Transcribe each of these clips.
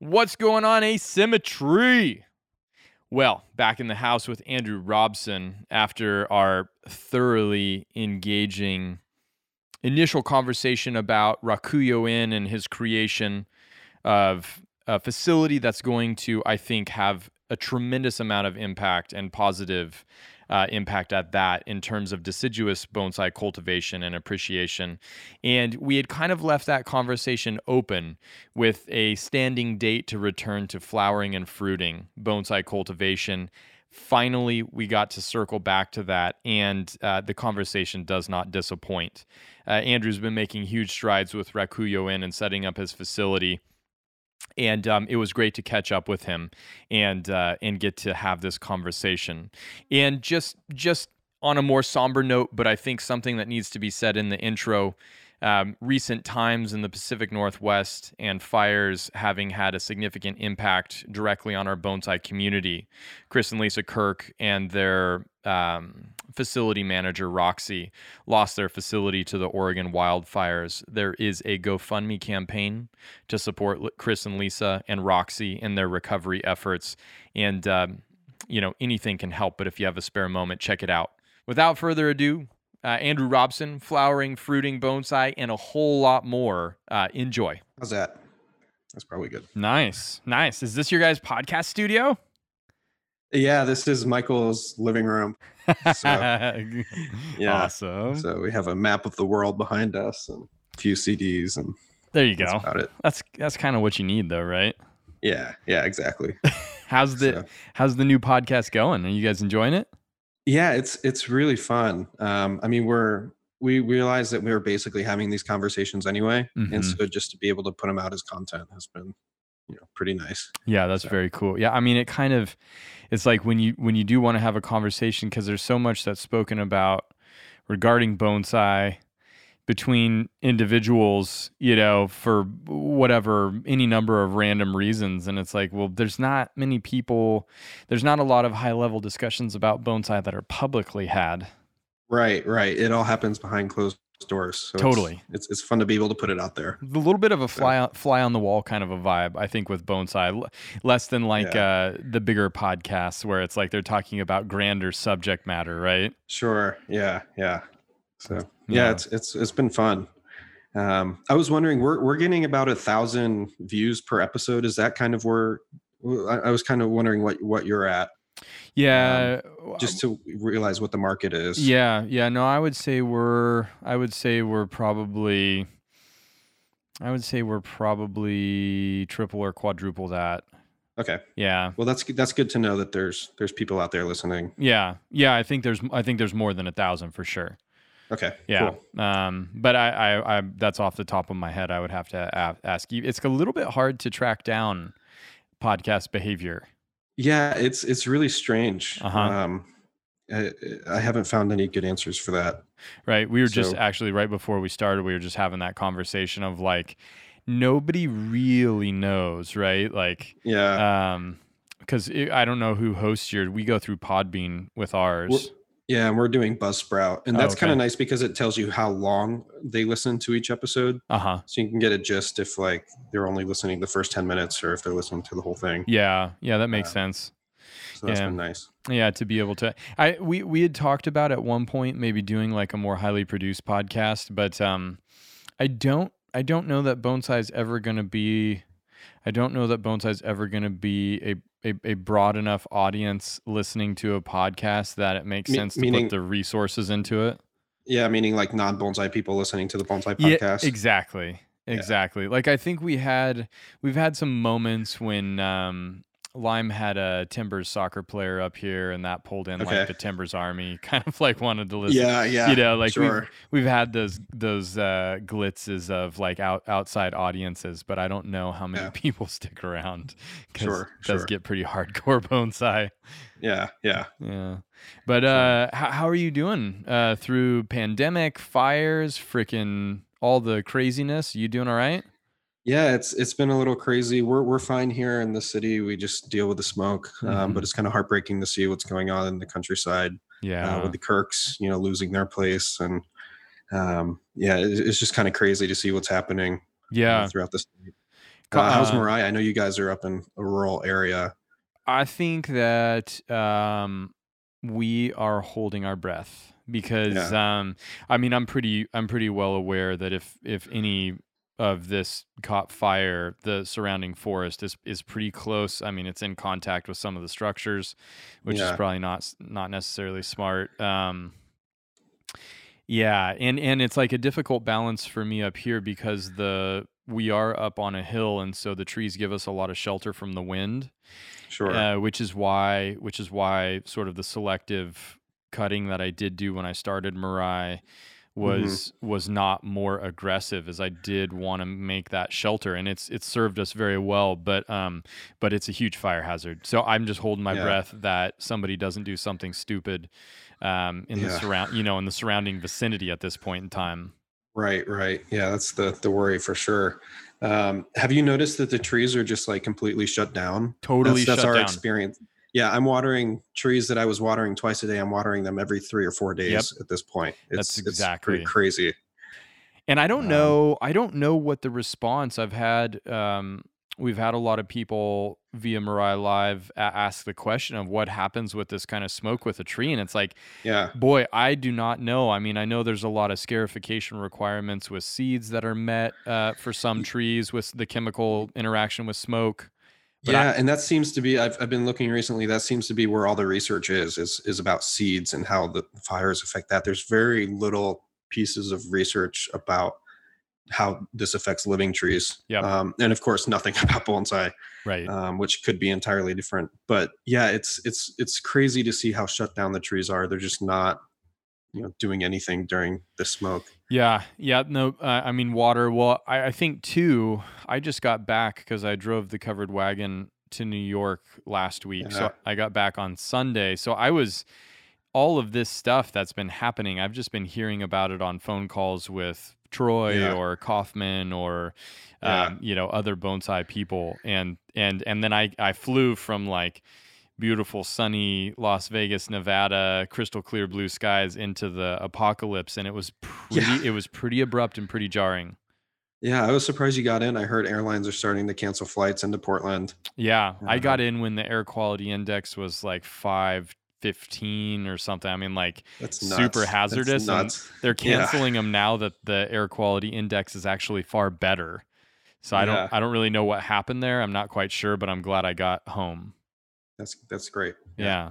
What's going on, asymmetry? Well, back in the house with Andrew Robson after our thoroughly engaging initial conversation about Rakuyo-en and his creation of a facility that's going to, I think, have a tremendous amount of impact and positive uh, impact at that in terms of deciduous bonsai cultivation and appreciation. And we had kind of left that conversation open with a standing date to return to flowering and fruiting bonsai cultivation. Finally, we got to circle back to that, and uh, the conversation does not disappoint. Uh, Andrew's been making huge strides with Rakuyo-en and setting up his facility and um, it was great to catch up with him and uh, and get to have this conversation. And just just on a more somber note, but I think something that needs to be said in the intro. Um, recent times in the Pacific Northwest and fires having had a significant impact directly on our bonsai community. Chris and Lisa Kirk and their um, facility manager Roxy lost their facility to the Oregon wildfires. There is a GoFundMe campaign to support Chris and Lisa and Roxy in their recovery efforts. And, um, you know, anything can help, but if you have a spare moment, check it out. Without further ado, uh, Andrew Robson, flowering, fruiting bonsai, and a whole lot more. Uh, enjoy. How's that? That's probably good. Nice. Nice. Is this your guys' podcast studio? Yeah, this is Michael's living room. So, yeah. Awesome. So we have a map of the world behind us and a few CDs and there you go. That's about it. That's that's kind of what you need though, right? Yeah, yeah, exactly. how's the so. how's the new podcast going? Are you guys enjoying it? Yeah, it's it's really fun. Um, I mean, we're we realized that we were basically having these conversations anyway, mm-hmm. and so just to be able to put them out as content has been you know pretty nice. Yeah that's so. very cool. Yeah i mean it kind of it's like when you when you do want to have a conversation because there's so much that's spoken about regarding bonsai between individuals you know for whatever any number of random reasons. And it's like well there's not many people there's not a lot of high level discussions about bonsai that are publicly had. Right right. It all happens behind closed doors. So totally, it's, it's, it's fun to be able to put it out there. A little bit of a fly on, fly on the wall kind of a vibe, I think, with Bonsai, less than like yeah. uh, the bigger podcasts where it's like they're talking about grander subject matter, right? Sure. Yeah. Yeah. So yeah, yeah it's it's it's been fun. Um, I was wondering, we're we're getting about a thousand views per episode. Is that kind of where I, I was kind of wondering what what you're at? Yeah, um, just to realize what the market is. Yeah, yeah. No, I would say we're. I would say we're probably. I would say we're probably triple or quadruple that. Okay. Yeah. Well, that's that's good to know that there's there's people out there listening. Yeah, yeah. I think there's I think there's more than a thousand for sure. Okay. Yeah. Cool. Um, but I, I, I, that's off the top of my head. I would have to ask you. It's a little bit hard to track down podcast behavior. Yeah, it's it's really strange. Uh-huh. Um, I, I, haven't found any good answers for that. Right. We were so, just actually right before we started, we were just having that conversation of like nobody really knows, right? Like, yeah. Um, because I don't know who hosts your. We go through Podbean with ours. We're, yeah, and we're doing Buzzsprout, and that's oh, okay. kind of nice because it tells you how long they listen to each episode. Uh huh. So you can get a gist if like they're only listening the first ten minutes, or if they're listening to the whole thing. Yeah, yeah, that makes uh, sense. So that's yeah. been nice. Yeah, to be able to. I we we had talked about at one point maybe doing like a more highly produced podcast, but um, I don't I don't know that Bonsai is ever going to be. I don't know that Bonsai is ever going to be a a, a broad enough audience listening to a podcast that it makes Me- sense to meaning, put the resources into it. Yeah, meaning like non bonsai people listening to the bonsai podcast. Yeah, exactly. Exactly. Yeah. Like I think we had we've had some moments when um Lime had a Timbers soccer player up here, and that pulled in okay. like the Timbers army, kind of like wanted to listen. Yeah, yeah. You know, like sure. we've, we've had those those uh, glitzes of like out, outside audiences, but I don't know how many yeah. people stick around because sure, it does sure. get pretty hardcore bonsai. Yeah, yeah, yeah. But uh, how, how are you doing uh, through pandemic, fires, freaking all the craziness? You doing all right? Yeah, it's it's been a little crazy. We're we're fine here in the city. We just deal with the smoke, mm-hmm. um, but it's kind of heartbreaking to see what's going on in the countryside. Yeah, uh, with the Kirks, you know, losing their place, and um, yeah, it, it's just kind of crazy to see what's happening. Yeah, uh, throughout the state. Uh, how's Mirai? I know you guys are up in a rural area. I think that um, we are holding our breath because yeah. um, I mean I'm pretty I'm pretty well aware that if if any of this caught fire, the surrounding forest is is pretty close. I mean, it's in contact with some of the structures, which yeah. is probably not not necessarily smart. Um, yeah, and and it's like a difficult balance for me up here because the we are up on a hill, and so the trees give us a lot of shelter from the wind. Sure. Uh, which is why which is why sort of the selective cutting that I did do when I started Mirai Mm-hmm. Was mm-hmm. was not more aggressive as I did want to make that shelter and it's it's served us very well but um but it's a huge fire hazard so I'm just holding my yeah. breath that somebody doesn't do something stupid um in yeah. the surround you know in the surrounding vicinity at this point in time right right yeah that's the the worry for sure um have you noticed that the trees are just like completely shut down totally that's, that's our down. experience yeah, I'm watering trees that I was watering twice a day. I'm watering them every three or four days yep. at this point. It's, That's exactly it's crazy. And I don't um, know. I don't know what the response I've had. Um, we've had a lot of people via Mirai Live ask the question of what happens with this kind of smoke with a tree, and it's like, yeah, boy, I do not know. I mean, I know there's a lot of scarification requirements with seeds that are met uh, for some trees with the chemical interaction with smoke. But yeah, I, and that seems to be I've, I've been looking recently. That seems to be where all the research is is is about seeds and how the fires affect that. There's very little pieces of research about how this affects living trees. Yeah, um, and of course nothing about bonsai, right? Um, which could be entirely different. But yeah, it's it's it's crazy to see how shut down the trees are. They're just not you know doing anything during the smoke yeah yeah no uh, i mean water well I, I think too i just got back because i drove the covered wagon to new york last week so i got back on sunday so i was all of this stuff that's been happening i've just been hearing about it on phone calls with troy yeah. or kaufman or um, yeah. you know other bonsai people and and and then i i flew from like beautiful sunny Las Vegas, Nevada, crystal clear blue skies into the apocalypse and it was pretty yeah. it was pretty abrupt and pretty jarring. Yeah, I was surprised you got in. I heard airlines are starting to cancel flights into Portland. Yeah, I got in when the air quality index was like 515 or something. I mean like super hazardous. they're canceling yeah. them now that the air quality index is actually far better. So I yeah. don't I don't really know what happened there. I'm not quite sure, but I'm glad I got home. That's that's great. Yeah.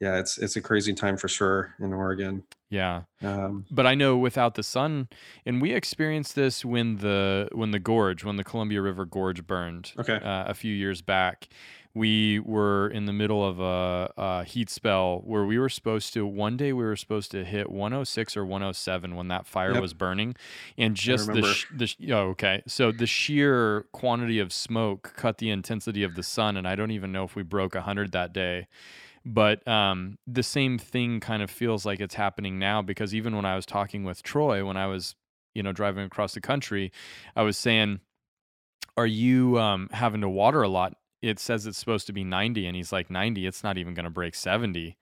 yeah. it's it's a crazy time for sure in Oregon. Yeah. Um, but I know without the sun, and we experienced this when the when the gorge, when the Columbia River Gorge burned. Okay. Uh, a few years back, we were in the middle of a, a, heat spell where we were supposed to one day we were supposed to hit 106 or 107 when that fire yep. was burning. And just the, sh- the sh- oh, okay. So the sheer quantity of smoke cut the intensity of the sun and i don't even know if we broke 100 that day. But um, the same thing kind of feels like it's happening now because even when i was talking with troy when i was you know driving across the country i was saying are you um, having to water a lot it says it's supposed to be 90 and he's like 90 it's not even going to break 70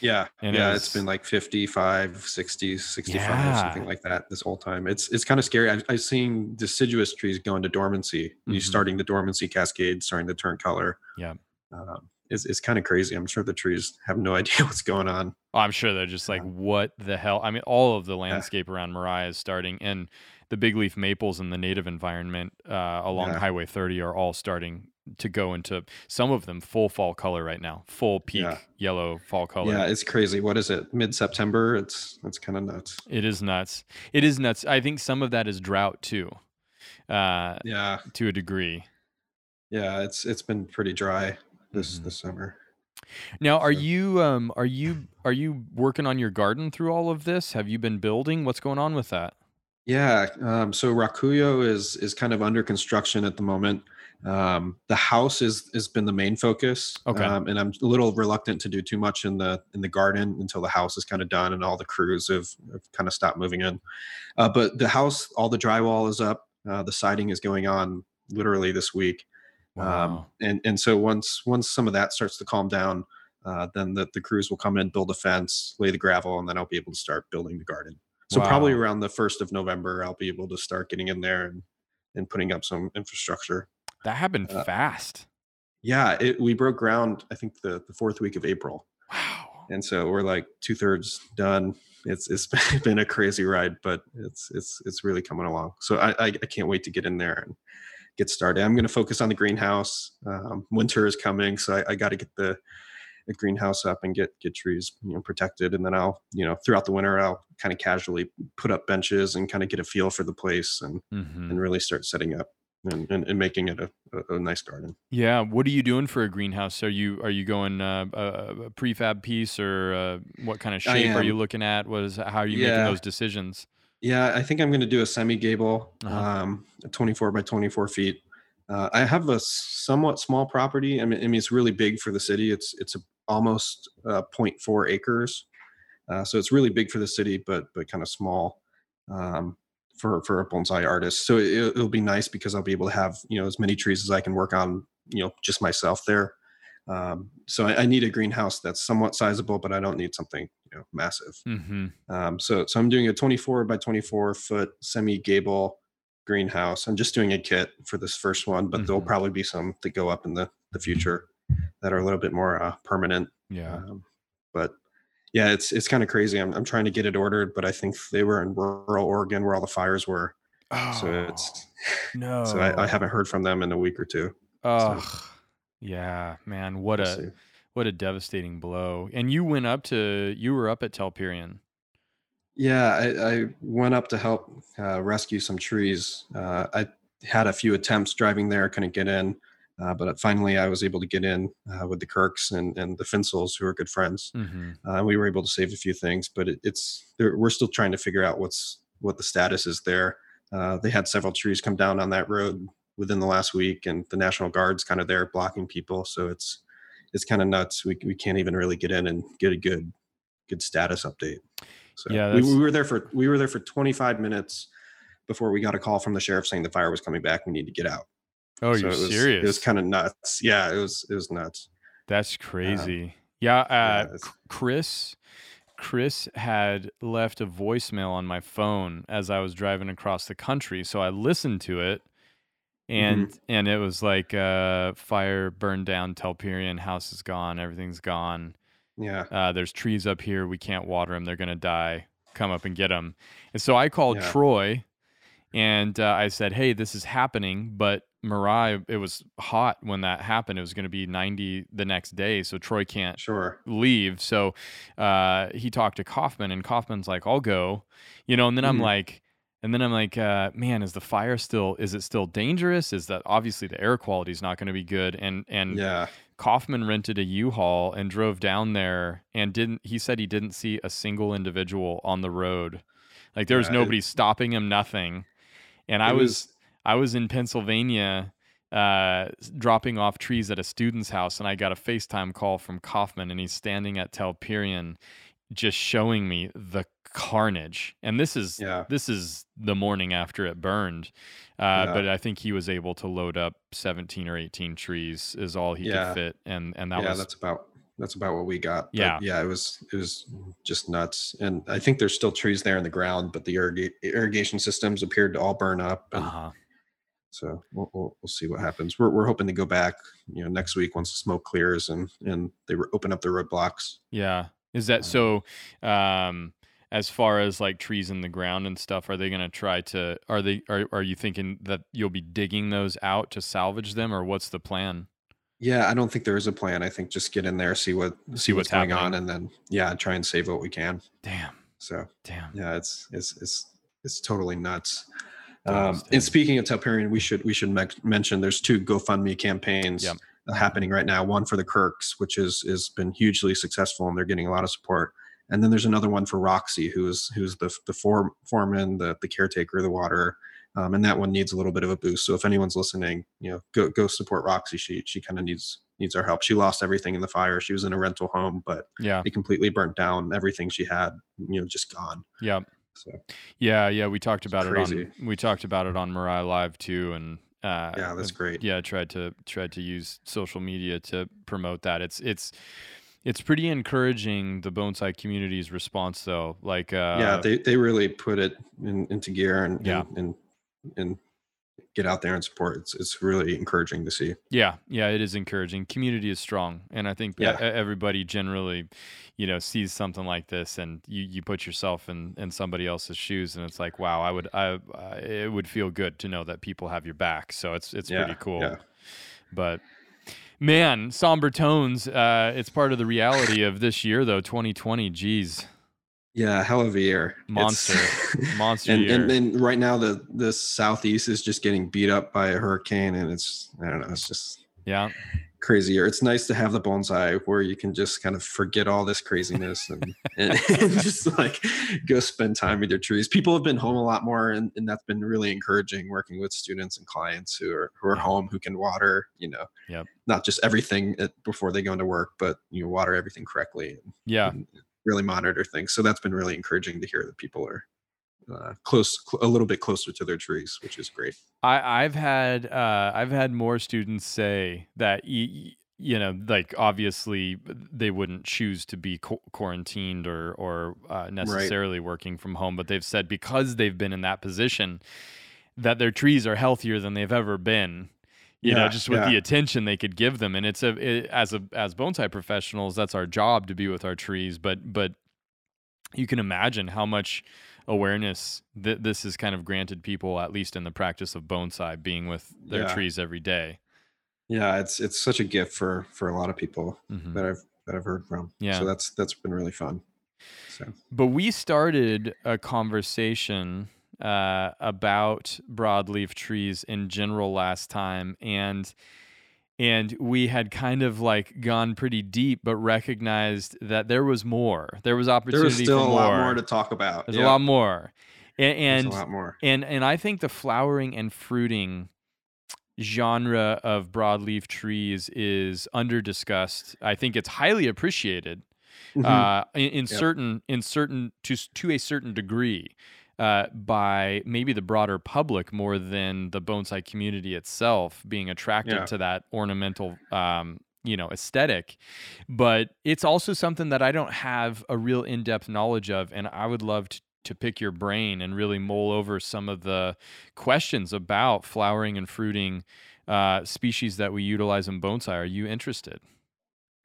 yeah and yeah it it's been like 55 60 65 yeah. something like that this whole time it's it's kind of scary i've, I've seen deciduous trees go into dormancy mm-hmm. you starting the dormancy cascade starting to turn color yeah um, it's, it's kind of crazy i'm sure the trees have no idea what's going on oh, i'm sure they're just like what the hell i mean all of the landscape yeah. around mirai is starting and the big leaf maples in the native environment uh, along yeah. highway 30 are all starting to go into some of them full fall color right now, full peak yeah. yellow fall color. Yeah, it's crazy. What is it? Mid September? It's it's kind of nuts. It is nuts. It is nuts. I think some of that is drought too. Uh, yeah, to a degree. Yeah, it's it's been pretty dry this mm-hmm. this summer. Now, are so. you um are you are you working on your garden through all of this? Have you been building? What's going on with that? Yeah, um, so Rakuyo is is kind of under construction at the moment. Um, the house is has been the main focus. Okay. Um, and I'm a little reluctant to do too much in the in the garden until the house is kind of done and all the crews have, have kind of stopped moving in. Uh, but the house, all the drywall is up. Uh, the siding is going on literally this week. Um, wow. Um, and and so once once some of that starts to calm down, uh, then the, the crews will come in, build a fence, lay the gravel, and then I'll be able to start building the garden. So wow. probably around the first of November, I'll be able to start getting in there and and putting up some infrastructure. That happened Uh, fast. yeah, it, we broke ground. I think the the fourth week of April, Wow. and so we're like two thirds done. It's it's been a crazy ride, but it's it's it's really coming along. So I I, I can't wait to get in there and get started. I'm going to focus on the greenhouse. Um, winter is coming, so I, I got to get the the greenhouse up and get get trees you know protected and then i'll you know throughout the winter i'll kind of casually put up benches and kind of get a feel for the place and Mhm. and really start setting up and, and, and making it a, a, a nice garden Yeah. What are you doing for a greenhouse? Are you are you going uh, a, a prefab piece or uh, what kind of shape are you looking at? What is how are you making those decisions? yeah i think i'm going to do a semi gable Uh-huh. um 24 by 24 feet uh, i have a somewhat small property I mean, I mean it's really big for the city it's it's a, almost uh, 0.4 acres uh, so it's really big for the city but but kind of small um, for for a bonsai artist so it, it'll be nice because i'll be able to have you know as many trees as i can work on you know just myself there um, so I, I need a greenhouse that's somewhat sizable but i don't need something you know massive Mm-hmm. um, so, so I'm doing a 24 by 24 foot semi gable greenhouse. I'm just doing a kit for this first one, but there'll Mhm. probably be some that go up in the, the future that are a little bit more uh, permanent. Yeah. Um, but yeah, it's it's kind of crazy. I'm I'm trying to get it ordered, but I think they were in rural Oregon where all the fires were. So it's no. so I, I haven't heard from them in a week or two. Ugh. Yeah, man. What We'll a see. what a devastating blow. And you went up to you were up at Telperion. Yeah, I, I went up to help uh, rescue some trees. Uh, I had a few attempts driving there, couldn't get in, uh, but finally I was able to get in uh, with the Kirks and, and the Finsels, who are good friends. Mm-hmm. Uh, we were able to save a few things, but it, it's we're still trying to figure out what's what the status is there. Uh, they had several trees come down on that road within the last week, and the National Guard's kind of there blocking people, so it's it's kind of nuts. We we can't even really get in and get a good good status update. So Yeah, we, we were there for we were there for 25 minutes before we got a call from the sheriff saying the fire was coming back. We need to get out. Oh, So you're it was, serious? It was kind of nuts. Yeah, it was it was nuts. That's crazy. yeah, yeah, uh, C- Chris Chris had left a voicemail on my phone as I was driving across the country, so I listened to it and Mm-hmm. and it was like uh fire burned down Telperion, house is gone, everything's gone. Yeah. Uh, there's trees up here. We can't water them. They're going to die. Come up and get them. And so I called Yeah. Troy and uh, I said, Hey, this is happening. But Mirai, it was hot when that happened. It was going to be 90 the next day. So Troy can't Sure. leave. So uh, he talked to Kaufman, and Kaufman's like, "I'll go," you know. And then I'm Mhm. like, and then I'm like, uh, man, is the fire still? Is it still dangerous? Is that obviously the air quality is not going to be good? And and Yeah. Kaufman rented a U-Haul and drove down there, and didn't. He said he didn't see a single individual on the road. Like there was Yeah, it- nobody stopping him, nothing. And I It was I was in Pennsylvania uh, dropping off trees at a student's house, and I got a FaceTime call from Kaufman, and he's standing at Telperion, just showing me the carnage. And this is Yeah. this is the morning after it burned, uh, Yeah. but I think he was able to load up seventeen or eighteen trees is all he Yeah. could fit, and and that yeah, was that's about that's about what we got. But Yeah. yeah, it was it was just nuts. And I think there's still trees there in the ground, but the irriga- irrigation systems appeared to all burn up. And uh-huh. So we'll, we'll we'll see what happens. We're we're hoping to go back, you know, next week once the smoke clears and and they re- open up the roadblocks. Yeah. Is that so um as far as like trees in the ground and stuff, are they going to try to are they are are you thinking that you'll be digging those out to salvage them or what's the plan? Yeah, I don't think there is a plan. I think just get in there, see what see, what's what's, going on, and then yeah, try and save what we can. Damn. So Damn. yeah, it's it's it's it's totally nuts. Um, and speaking of Telperion, we should we should mec- mention there's two GoFundMe campaigns Yep. uh, happening right now. One for the Kirks, which is has been hugely successful, and they're getting a lot of support. And then there's another one for Roxy, who's who's the the form, foreman, the the caretaker of the water, um, and that one needs a little bit of a boost. So if anyone's listening, you know, go go support Roxy. She she kind of needs needs our help. She lost everything in the fire. She was in a rental home, but Yeah. it completely burnt down. Everything she had, you know, just gone. Yeah. So Yeah, yeah, we talked about it on we talked about it on Mirai Live too and uh yeah, that's great. yeah, I tried to tried to use social media to promote that. It's it's it's pretty encouraging the bonsai community's response though. Like uh yeah they, they really put it in, into gear and Yeah. and, and and get out there and support. It's it's really encouraging to see. Yeah, yeah, it is encouraging. Community is strong, and I think yeah. everybody generally, you know, sees something like this, and you, you put yourself in in somebody else's shoes, and it's like, wow, I would I, it would feel good to know that people have your back. So it's it's yeah, pretty cool. Yeah. But man, somber tones. Uh, it's part of the reality of this year, though. 2020. Geez. Yeah, hell of a year. Monster. Monster and, year. And, and right now the the southeast is just getting beat up by a hurricane and it's I don't know, it's just yeah. Crazy year. It's nice to have the bonsai where you can just kind of forget all this craziness and, and, and, just like go spend time with your trees. People have been home a lot more and, and that's been really encouraging working with students and clients who are who are home who can water, you know, yep. not just everything before they go into work, but you know, water everything correctly. Yeah. And, really monitor things. So that's been really encouraging to hear that people are uh, close, cl- a little bit closer to their trees, which is great. I, I've had uh, I've had more students say that y- you know, like obviously they wouldn't choose to be qu- quarantined or or uh, necessarily right. working from home, but they've said because they've been in that position that their trees are healthier than they've ever been you yeah, know just with yeah. the attention they could give them and it's a it, as a as bonsai professionals that's our job to be with our trees but but you can imagine how much awareness that this has kind of granted people at least in the practice of bonsai being with their yeah. trees every day yeah it's it's such a gift for for a lot of people mm-hmm. that i've that i've heard from yeah so that's that's been really fun so but we started a conversation uh, about broadleaf trees in general last time, and and we had kind of like gone pretty deep, but recognized that there was more. There was opportunity. There was still a more. lot more to talk about. There's a lot more, and and, a lot more. and and I think the flowering and fruiting genre of broadleaf trees is under discussed. I think it's highly appreciated mm-hmm. uh, in, in yep. certain in certain to to a certain degree uh, by maybe the broader public more than the bonsai community itself being attracted yeah. to that ornamental um, you know aesthetic. But it's also something that i don't have a real in-depth knowledge of and i would love to, to pick your brain and really mull over some of the questions about flowering and fruiting uh, species that we utilize in bonsai. Are you interested?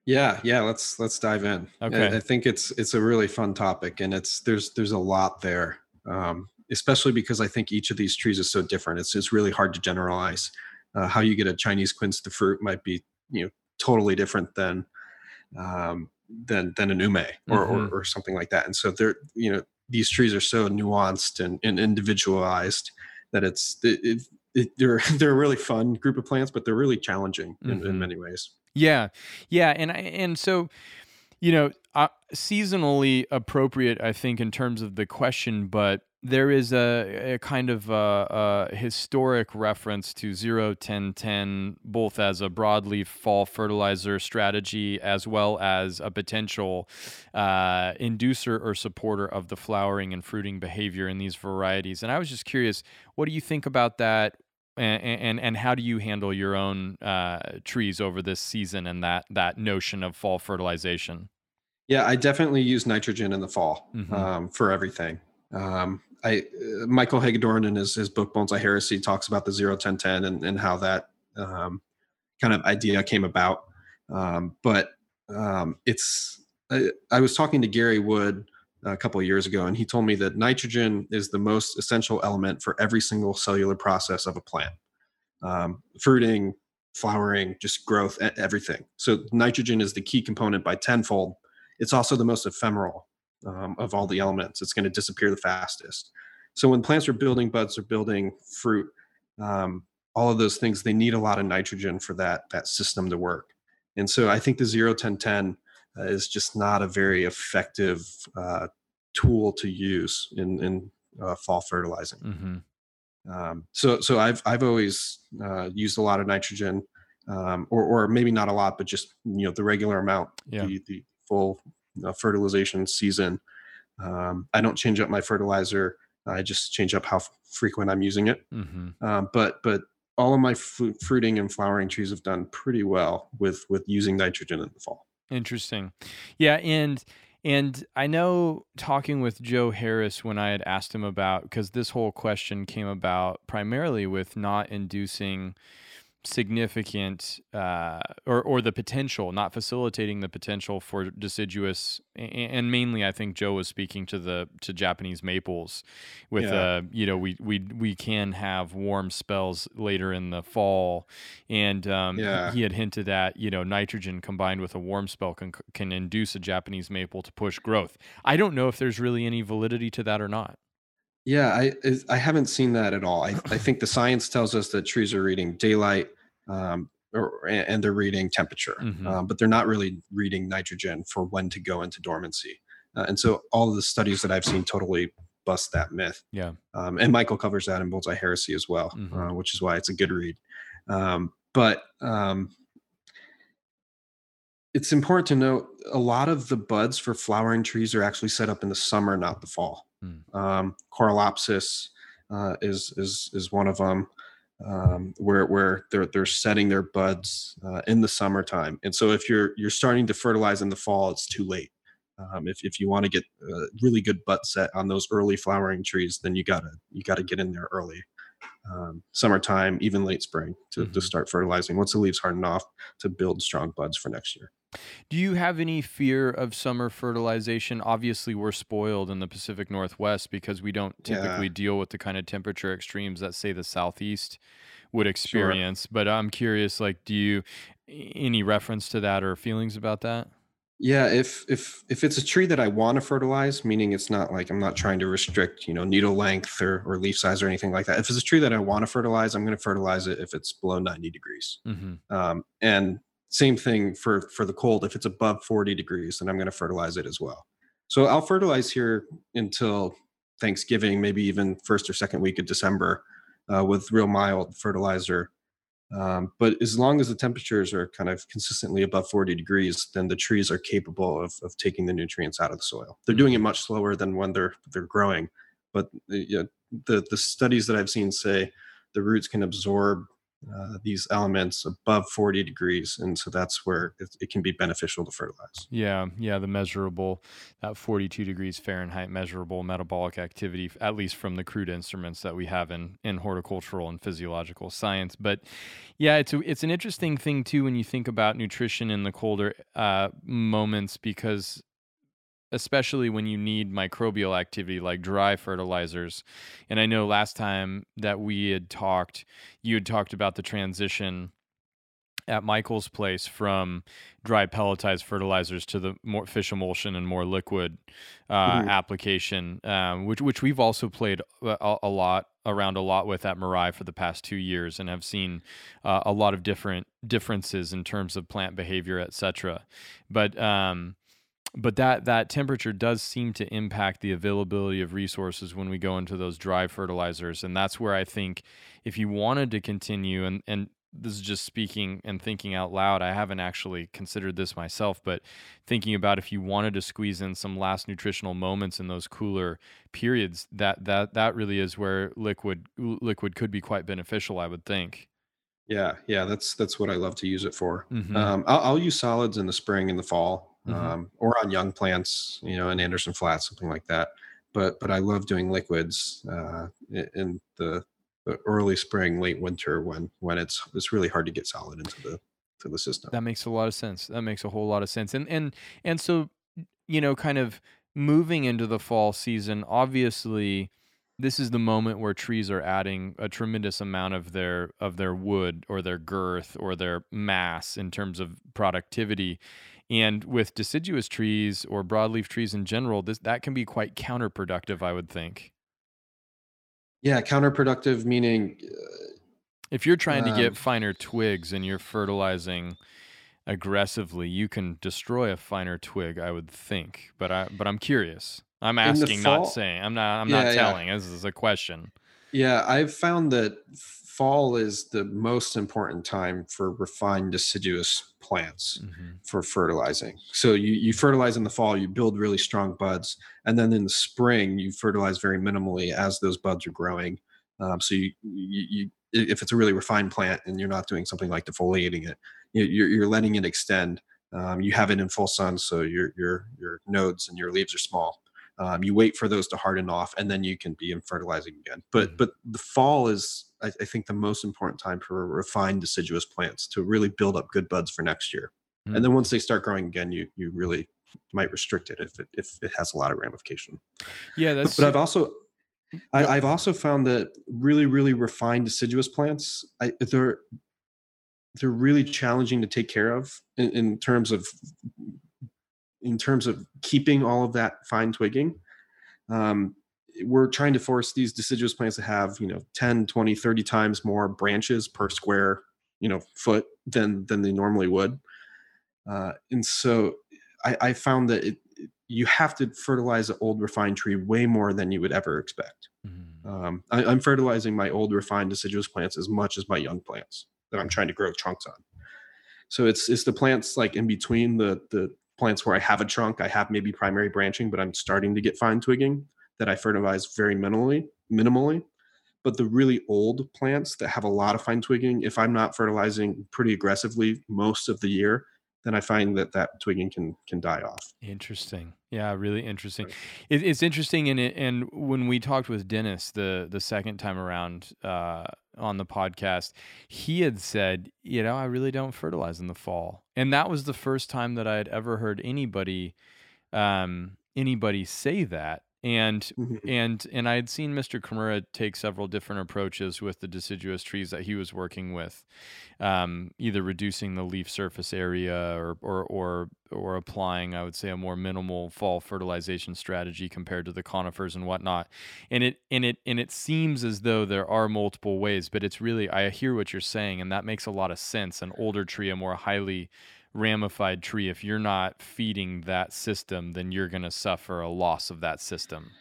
Yeah yeah let's let's dive in. Okay. I, I think it's it's a really fun topic and it's there's there's a lot there um, especially because I think each of these trees is so different. It's it's really hard to generalize. Uh, how you get a Chinese quince to fruit might be you know totally different than um, than than an ume or, mm-hmm. or, or something like that. And so they're you know these trees are so nuanced and, and individualized that it's it, it, it, they're they're a really fun group of plants, but they're really challenging in, mm-hmm. in many ways. Yeah, yeah, and and so you know, uh, seasonally appropriate, I think, in terms of the question, but there is a, a kind of a, a, historic reference to 0 10 10 both as a broadleaf fall fertilizer strategy as well as a potential uh, inducer or supporter of the flowering and fruiting behavior in these varieties. And i was just curious what do you think about that? And and, and how do you handle your own uh, trees over this season and that that notion of fall fertilization yeah, I definitely use nitrogen in the fall mm-hmm. um, for everything. Um, I uh, Michael Hagedorn in his, his book Bonsai Heresy talks about the zero ten ten and, and how that um, kind of idea came about. Um, but um, it's I, I, was talking to Gary Wood a couple of years ago, and he told me that nitrogen is the most essential element for every single cellular process of a plant, um, fruiting, flowering, just growth, everything. So nitrogen is the key component by tenfold it's also the most ephemeral um, of all the elements. It's going to disappear the fastest. So when plants are building buds or building fruit, um, all of those things, they need a lot of nitrogen for that that system to work. And so I think the 0 10 10 uh, is just not a very effective uh, tool to use in, in uh, fall fertilizing. Mm-hmm. Um, so so I've I've always uh, used a lot of nitrogen, um, or or maybe not a lot, but just you know the regular amount, yeah. the, the full uh, fertilization season. Um, I don't change up my fertilizer. I just change up how f- frequent I'm using it. Mm-hmm. Um, but but all of my fruiting and flowering trees have done pretty well with with using nitrogen in the fall. Interesting, yeah, and And I know talking with Joe Harris when I had asked him about, because this whole question came about primarily with not inducing significant uh, or or the potential, not facilitating the potential for deciduous, and mainly I think Joe was speaking to the to Japanese maples, with yeah. uh you know we we we can have warm spells later in the fall, and um, yeah. he had hinted at you know nitrogen combined with a warm spell can can induce a Japanese maple to push growth. I don't know if there's really any validity to that or not. Yeah, I I haven't seen that at all. I, I think the science tells us that trees are reading daylight, um, or, and they're reading temperature, mm-hmm. um, but they're not really reading nitrogen for when to go into dormancy. Uh, and so all of the studies that I've seen totally bust that myth. Yeah. Um, and Michael covers that in Bonsai Heresy as well, mm-hmm. uh, which is why it's a good read. Um, but um, it's important to note a lot of the buds for flowering trees are actually set up in the summer, not the fall. Mm. Um, Corylopsis uh, is is is one of them um, where where they're they're setting their buds uh, in the summertime. And so if you're you're starting to fertilize in the fall, it's too late. Um, if if you want to get a really good bud set on those early flowering trees, then you gotta you gotta get in there early, um, summertime, even late spring to mm-hmm. to start fertilizing once the leaves harden off to build strong buds for next year. Do you have any fear of summer fertilization? Obviously, we're spoiled in the Pacific Northwest because we don't typically yeah. deal with the kind of temperature extremes that, say, the Southeast would experience. Sure. But I'm curious, like, do you any reference to that or feelings about that? Yeah, if if if it's a tree that I want to fertilize, meaning it's not like I'm not trying to restrict, you know, needle length or, or leaf size or anything like that. If it's a tree that I want to fertilize, I'm going to fertilize it if it's below 90 degrees. Mm-hmm. Um, and same thing for for the cold. If it's above 40 degrees, then I'm going to fertilize it as well. So I'll fertilize here until Thanksgiving, maybe even first or second week of December, uh, with real mild fertilizer. Um, but as long as the temperatures are kind of consistently above 40 degrees, then the trees are capable of, of taking the nutrients out of the soil. They're doing it much slower than when they're they're growing, but the, you know, the the studies that I've seen say the roots can absorb uh, these elements above 40 degrees and so that's where it, it, can be beneficial to fertilize. Yeah yeah the measurable that 42 degrees fahrenheit measurable metabolic activity at least from the crude instruments that we have in in horticultural and physiological science. But yeah it's a, it's an interesting thing too when you think about nutrition in the colder uh, moments because especially when you need microbial activity like dry fertilizers. And I know last time that we had talked, you had talked about the transition at Michael's place from dry pelletized fertilizers to the more fish emulsion and more liquid uh, mm-hmm. application, um, which which we've also played a, a, lot around a lot with at Mirai for the past two years and have seen uh, a lot of different differences in terms of plant behavior, etc. But um, but that that temperature does seem to impact the availability of resources when we go into those dry fertilizers. And that's where i think if you wanted to continue and and this is just speaking and thinking out loud i haven't actually considered this myself but thinking about if you wanted to squeeze in some last nutritional moments in those cooler periods that that that really is where liquid liquid could be quite beneficial i would think yeah yeah that's that's what i love to use it for mm-hmm. um, I'll, I'll use solids in the spring and the fall mm-hmm. um, or on young plants, you know, in Anderson Flats, something like that. But but I love doing liquids uh, in the, the early spring, late winter when when it's it's really hard to get solid into the to the system. That makes a lot of sense. That makes a whole lot of sense. And and and so you know, kind of moving into the fall season, obviously this is the moment where trees are adding a tremendous amount of their of their wood or their girth or their mass in terms of productivity and with deciduous trees or broadleaf trees in general, this that can be quite counterproductive, I would think. Yeah, counterproductive meaning uh, if you're trying um, to get um finer twigs and you're fertilizing aggressively, you can destroy a finer twig, I would think. But I but I'm curious. I'm asking, fall, not saying. I'm not I'm yeah, not telling. Yeah. This is a question. Yeah, I've found that fall is the most important time for refined deciduous plants mm-hmm. for fertilizing. So you, you fertilize in the fall, you build really strong buds, and then in the spring you fertilize very minimally as those buds are growing. Um, so you, you, you, if it's a really refined plant and you're not doing something like defoliating it, you're, you're letting it extend Um, you have it in full sun, so your your your nodes and your leaves are small. Um, you wait for those to harden off, and then you can be in fertilizing again. But mm-hmm. but the fall is, I, I, think, the most important time for refined deciduous plants to really build up good buds for next year. Mm-hmm. And then once they start growing again, you you really might restrict it if it if it has a lot of ramification. Yeah, that's. But, but I've also I, have also found that really, really refined deciduous plants, I, they're they're really challenging to take care of in, in, terms of in terms of keeping all of that fine twigging um, we're trying to force these deciduous plants to have you know 10 20 30 times more branches per square you know foot than than they normally would uh, and so I, I found that it, you have to fertilize an old refined tree way more than you would ever expect mm-hmm. um, I, i'm fertilizing my old refined deciduous plants as much as my young plants that I'm trying to grow trunks on. So it's it's the plants like in between the the plants where I have a trunk, I have maybe primary branching, but I'm starting to get fine twigging that I fertilize very minimally, minimally. But the really old plants that have a lot of fine twigging, if I'm not fertilizing pretty aggressively most of the year, then I find that that twigging can can die off. Interesting. Yeah, really interesting. It, it's interesting, and and when we talked with Dennis the the second time around uh, on the podcast, he had said, you know, I really don't fertilize in the fall, and that was the first time that I had ever heard anybody um, anybody say that and mm-hmm. and and I had seen Mr. Kimura take several different approaches with the deciduous trees that he was working with, um, either reducing the leaf surface area or or or or applying, I would say, a more minimal fall fertilization strategy compared to the conifers and whatnot. And it and it and it seems as though there are multiple ways, but it's really I hear what you're saying, and that makes a lot of sense. An older tree, a more highly ramified tree, if you're not feeding that system, then you're going to suffer a loss of that system.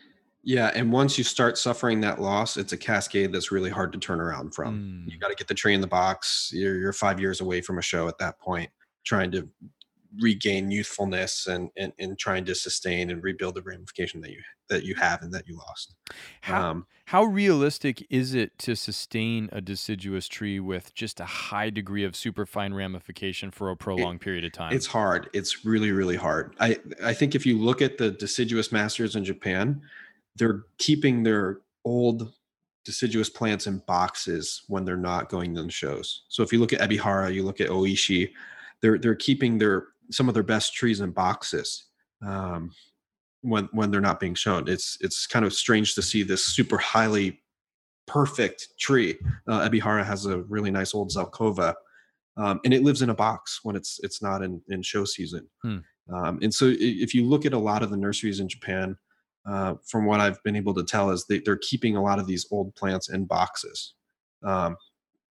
Yeah, and once you start suffering that loss, it's a cascade that's really hard to turn around from. Mm. You got to get the tree in the box. You're, you're five years away from a show at that point, trying to regain youthfulness and, and and trying to sustain and rebuild the ramification that you that you have and that you lost. How, um, how realistic is it to sustain a deciduous tree with just a high degree of superfine ramification for a prolonged it, period of time? It's hard. It's really really hard. I I think if you look at the deciduous masters in Japan, they're keeping their old deciduous plants in boxes when they're not going to the shows. So if you look at Ebihara, you look at Oishi, they're they're keeping their some of their best trees in boxes um, when when they're not being shown. It's it's kind of strange to see this super highly perfect tree. Uh, Ebihara has a really nice old Zelkova, um, and it lives in a box when it's it's not in in show season. Hmm. Um, and so if you look at a lot of the nurseries in Japan, uh, from what I've been able to tell, is they, they're keeping a lot of these old plants in boxes. Um,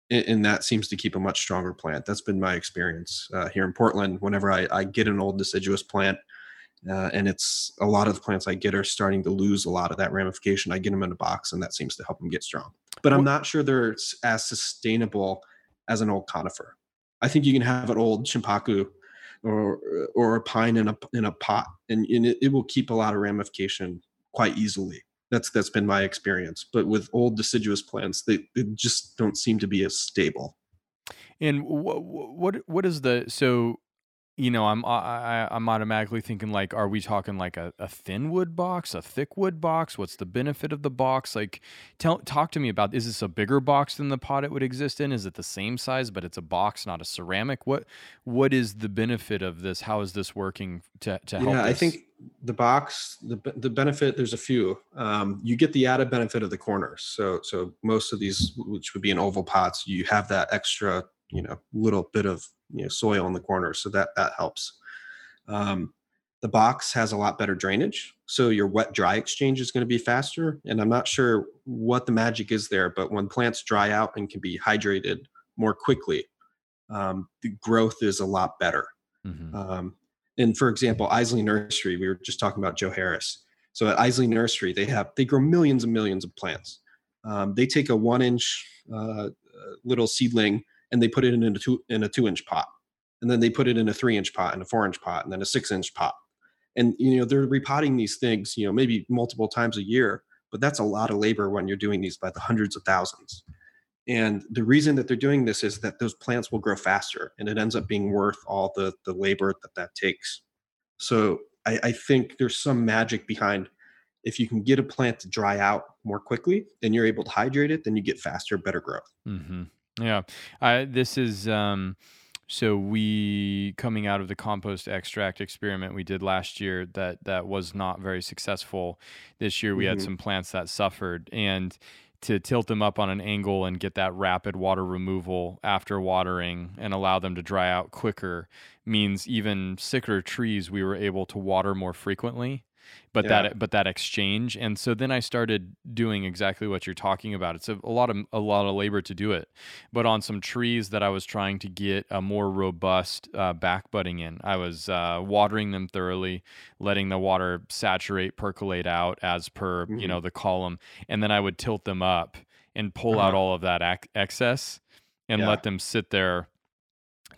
and that seems to keep a much stronger plant. That's been my experience uh, here in Portland. Whenever I, I, get an old deciduous plant, uh, and it's a lot of the plants I get are starting to lose a lot of that ramification. I get them in a box, and that seems to help them get strong. But I'm not sure they're as sustainable as an old conifer. I think you can have an old shimpaku or or a pine in a in a pot, and, and it, it will keep a lot of ramification quite easily. That's that's been my experience. But with old deciduous plants, they, they just don't seem to be as stable. And what what what is the so you know, I'm I, I'm automatically thinking like, are we talking like a, a thin wood box, a thick wood box? What's the benefit of the box? Like, tell talk to me about. Is this a bigger box than the pot it would exist in? Is it the same size, but it's a box, not a ceramic? What what is the benefit of this? How is this working to to help? Yeah, I think the box the the benefit there's a few. Um, you get the added benefit of the corners. So so most of these, which would be in oval pots, you have that extra you know little bit of you know soil in the corner so that that helps um, the box has a lot better drainage so your wet dry exchange is going to be faster and i'm not sure what the magic is there but when plants dry out and can be hydrated more quickly um, the growth is a lot better mm-hmm. And for example Iseli nursery we were just talking about joe harris. So at Iseli nursery they have they grow millions and millions of plants. Um, they take a one inch uh, little seedling and they put it in a two in a two inch pot, and then they put it in a three inch pot and a four inch pot and then a six inch pot, and you know they're repotting these things you know maybe multiple times a year, but that's a lot of labor when you're doing these by the hundreds of thousands. And the reason that they're doing this is that those plants will grow faster and it ends up being worth all the, the labor that that takes. So I, I think there's some magic behind if you can get a plant to dry out more quickly and you're able to hydrate it, then you get faster, better growth. Mm-hmm. Yeah. I, this is, um, so we coming out of the compost extract experiment we did last year that that was not very successful. This year we mm-hmm. had some plants that suffered and to tilt them up on an angle and get that rapid water removal after watering and allow them to dry out quicker means even sicker trees we were able to water more frequently but yeah. that but that exchange and so then i started doing exactly what you're talking about it's a, a, lot of a lot of labor to do it but on some trees that i was trying to get a more robust uh, back budding in i was uh, watering them thoroughly letting the water saturate percolate out as per mm-hmm. you know the column and then i would tilt them up and pull uh-huh. out all of that ac- excess and yeah. let them sit there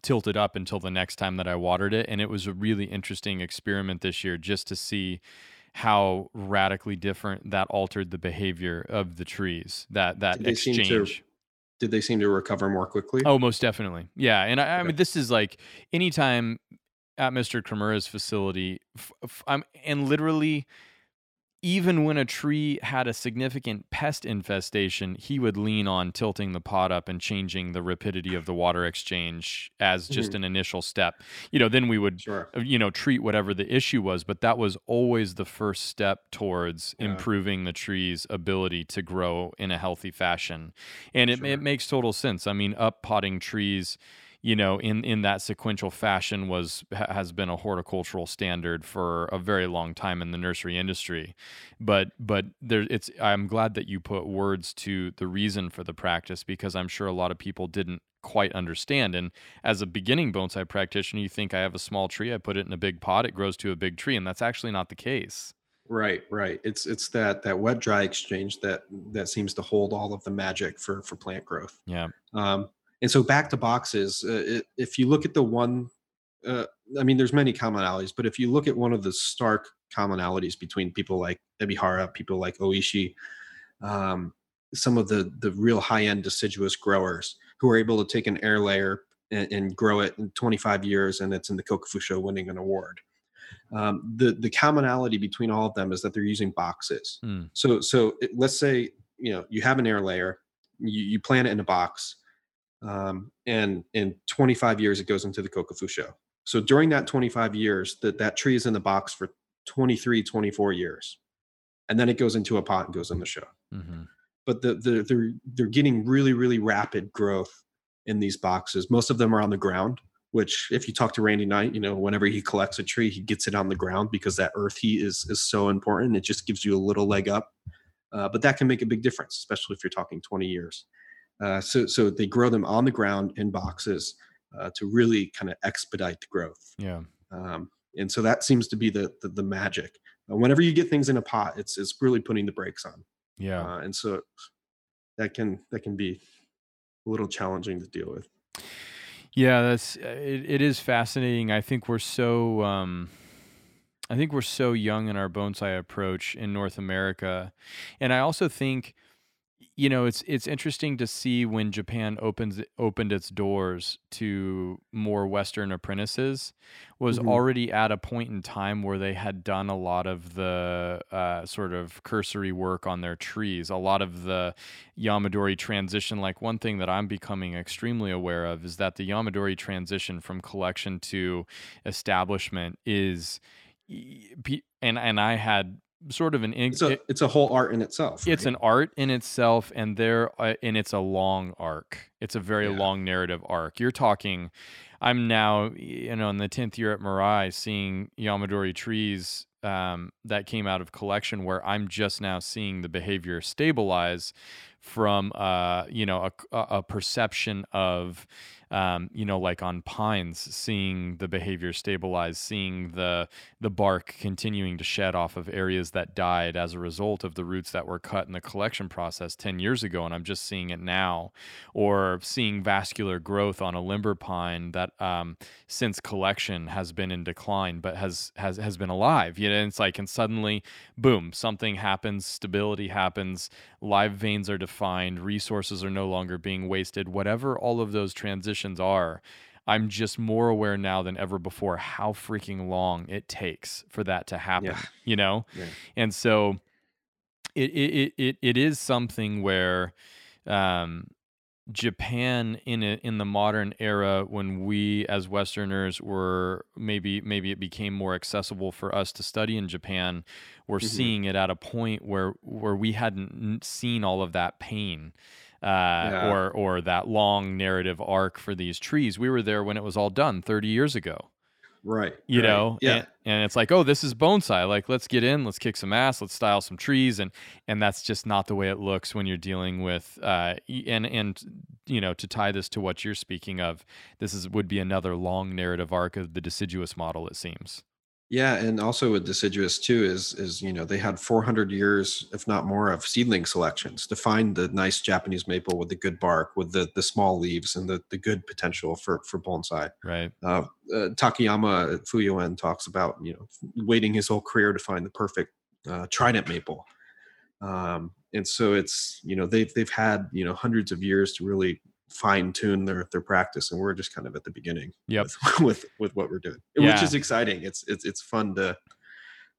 tilted up until the next time that I watered it. And it was a really interesting experiment this year just to see how radically different that altered the behavior of the trees. That that exchange. To, did they seem to recover more quickly? Oh, most definitely. Yeah, and I, okay. I mean, this is like anytime at Mr. Kimura's facility, f- f- I'm and literally even when a tree had a significant pest infestation, he would lean on tilting the pot up and changing the rapidity of the water exchange as just mm-hmm. an initial step. You know, then we would, sure. Uh, you know, treat whatever the issue was, but that was always the first step towards yeah. improving the tree's ability to grow in a healthy fashion. And it, sure. it makes total sense. I mean, up potting trees you know, in in that sequential fashion was has been a horticultural standard for a very long time in the nursery industry. But but there it's I'm glad that you put words to the reason for the practice because I'm sure a lot of people didn't quite understand. And as a beginning bonsai practitioner, you think I have a small tree, I put it in a big pot, it grows to a big tree, and that's actually not the case. Right, right. It's it's that that wet dry exchange that that seems to hold all of the magic for for plant growth. Yeah. Um, and so back to boxes, uh, if you look at the one, uh, I mean, there's many commonalities, but if you look at one of the stark commonalities between people like Ebihara, people like Oishi, um, some of the the real high end deciduous growers who are able to take an air layer and, and, grow it in 25 years, and it's in the Kokufu winning an award. Um, the the commonality between all of them is that they're using boxes. Mm. So so it, let's say you know you have an air layer, you, you plant it in a box um, and in 25 years it goes into the kokufusho so during that 25 years that that tree is in the box for 23 24 years and then it goes into a pot and goes in the show. Mm-hmm. but the, the, they're they're getting really really rapid growth in these boxes. Most of them are on the ground which if you talk to randy knight you know whenever he collects a tree he gets it on the ground because that earth heat is is so important. It just gives you a little leg up. Uh, but that can make a big difference especially if you're talking 20 years uh, so, so they grow them on the ground in boxes uh, to really kind of expedite the growth. Yeah. Um, and so that seems to be the the, the magic. Uh, whenever you get things in a pot, it's it's really putting the brakes on. Yeah. Uh, and so that can that can be a little challenging to deal with. Yeah, that's uh, it, it is fascinating. I think we're so um I think we're so young in our bonsai approach in North America. And I also think you know it's it's interesting to see when Japan opens opened its doors to more Western apprentices was mm-hmm. already at a point in time where they had done a lot of the uh, sort of cursory work on their trees, a lot of the Yamadori transition. Like one thing that I'm becoming extremely aware of is that the Yamadori transition from collection to establishment is and and I had sort of an it's a, it's a whole art in itself right? it's an art in itself and there uh, and it's a long arc it's a very yeah. long narrative arc you're talking i'm now you know in the 10th year at Mirai, seeing yamadori trees um, that came out of collection where i'm just now seeing the behavior stabilize from uh, you know a, a perception of um, you know, like on pines, seeing the behavior stabilize, seeing the the bark continuing to shed off of areas that died as a result of the roots that were cut in the collection process 10 years ago, and I'm just seeing it now, or seeing vascular growth on a limber pine that um, since collection has been in decline, but has has has been alive. You know, and it's like, and suddenly, boom, something happens, stability happens, live veins are defined, resources are no longer being wasted. Whatever all of those transitions are, I'm just more aware now than ever before how freaking long it takes for that to happen. Yeah. You know, Yeah. and so it it it it is something where um Japan in a, in the modern era when we as westerners were maybe maybe it became more accessible for us to study in Japan we're Mhm. seeing it at a point where where we hadn't seen all of that pain uh, Yeah. or or that long narrative arc for these trees we were there when it was all done 30 years ago Right. you right. know Yeah. and, and it's like oh this is bonsai like let's get in let's kick some ass let's style some trees and and that's just not the way it looks when you're dealing with uh and and you know to tie this to what you're speaking of this is would be another long narrative arc of the deciduous model it seems Yeah, and also with deciduous too is is you know they had 400 years, if not more, of seedling selections to find the nice Japanese maple with the good bark, with the the small leaves and the the good potential for for bonsai. right Uh, uh, Takayama Fuyuen talks about you know waiting his whole career to find the perfect uh, trident maple, um, and so it's you know they've they've had you know hundreds of years to really fine tune their their practice, and we're just kind of at the beginning Yep. with with, with what we're doing, Yeah. which is exciting. It's it's it's fun to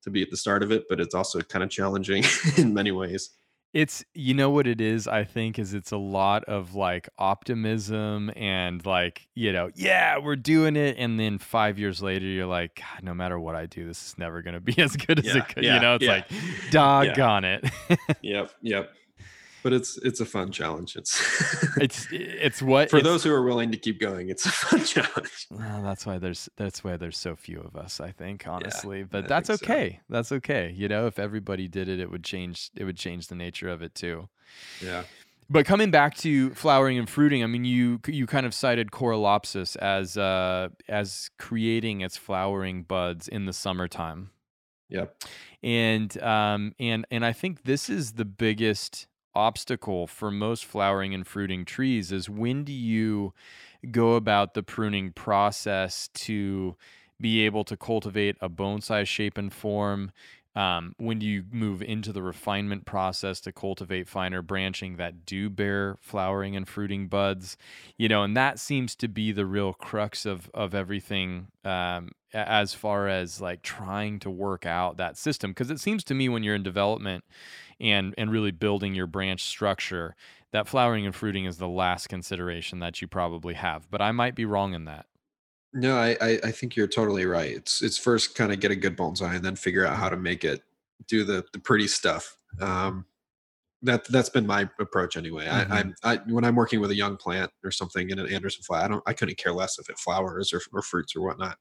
to be at the start of it, but it's also kind of challenging in many ways. It's you know what it is, I think, is it's a lot of like optimism and like, you know, yeah, we're doing it. And then five years later, you're like, God, no matter what I do, this is never gonna be as good as Yeah, it could. yeah, you know, it's like doggone it. Yep, yep. But it's it's a fun challenge. It's it's it's what for it's- those who are willing to keep going. It's a fun challenge. Well, that's why there's that's why there's so few of us, I think, honestly. but I that's think so. okay. That's okay. You know, if everybody did it, it would change it would change the nature of it too. Yeah. But coming back to flowering and fruiting, I mean, you you kind of cited Corylopsis as uh, as creating its flowering buds in the summertime, Yep. and um, and and I think this is the biggest obstacle for most flowering and fruiting trees is when do you go about the pruning process to be able to cultivate a bonsai shape and form um, when you move into the refinement process to cultivate finer branching that do bear flowering and fruiting buds? You know and that seems to be the real crux of of everything um, as far as like trying to work out that system. Because it seems to me when you're in development and and really building your branch structure that flowering and fruiting is the last consideration that you probably have but i might be wrong in that No, I, I I think you're totally right. It's it's first kind of get a good bonsai and then figure out how to make it do the the pretty stuff. Um, that that's been my approach anyway. Mhm. I, I'm I when I'm working with a young plant or something in an Anderson flat, I don't I couldn't care less if it flowers or, or fruits or whatnot.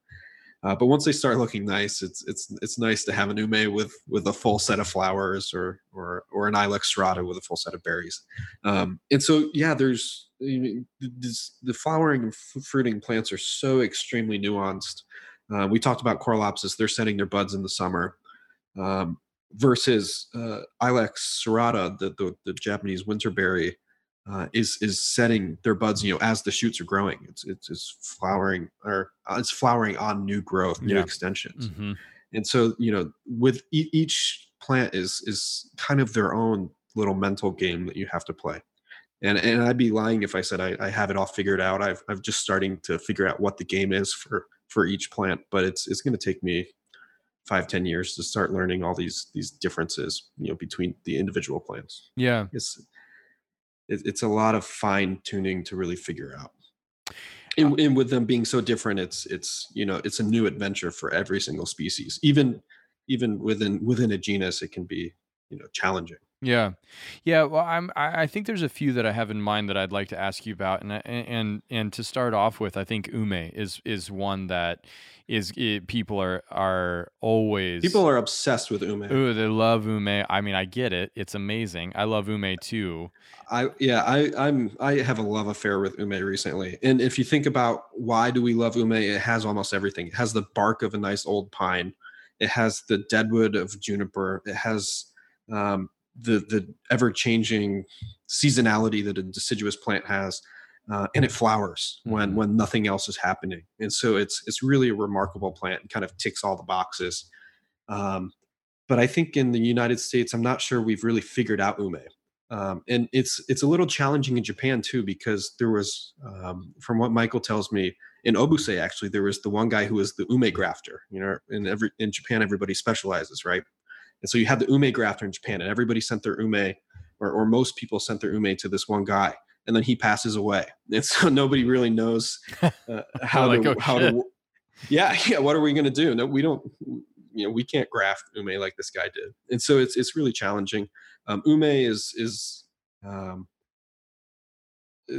Uh, but once they start looking nice, it's it's it's nice to have an ume with with a full set of flowers or or or an ilex serrata with a full set of berries. Um, and so yeah, there's this, the flowering and f- fruiting plants are so extremely nuanced. Uh, we talked about Corylopsis; they're setting their buds in the summer. Um, versus uh, Ilex serrata, the, the the Japanese winterberry, uh, is is setting their buds. You know, as the shoots are growing, it's it's, it's flowering or uh, it's flowering on new growth, new Yeah. extensions. mm-hmm. And so you know, with e- each plant is is kind of their own little mental game that you have to play. And and I'd be lying if I said I, I have it all figured out. I've I'm just starting to figure out what the game is for for each plant, but it's it's going to take me five ten years to start learning all these these differences you know between the individual plants. Yeah. It's it, it's a lot of fine tuning to really figure out. Uh and, and with them being so different it's it's you know it's a new adventure for every single species. Even even within within a genus it can be you know challenging Yeah, yeah. Well, I'm. I think there's a few that I have in mind that I'd like to ask you about, and and and to start off with, I think ume is is one that is it, people are are always People are obsessed with ume. Ooh, they love ume. I mean, I get it. It's amazing. I love ume too. I yeah, I I'm I have a love affair with ume recently. And if you think about why do we love ume, it has almost everything. It has the bark of a nice old pine. It has the deadwood of juniper. It has um, the the ever changing seasonality that a deciduous plant has, uh, and it flowers when Mhm. when nothing else is happening. And so it's it's really a remarkable plant and kind of ticks all the boxes. Um, but I think in the United States, I'm not sure we've really figured out ume. Um, and it's it's a little challenging in Japan too because there was, um, from what Michael tells me, in Obuse actually there was the one guy who was the ume grafter. You know, in every in Japan everybody specializes, right? And so you had the ume grafter in Japan, and everybody sent their ume, or, or most people sent their ume to this one guy, and then he passes away, and so nobody really knows uh, how Like, to oh, how shit. to. Yeah, yeah. What are we going to do? No, we don't. You know, we can't graft ume like this guy did, and so it's it's really challenging. Um, ume is is um,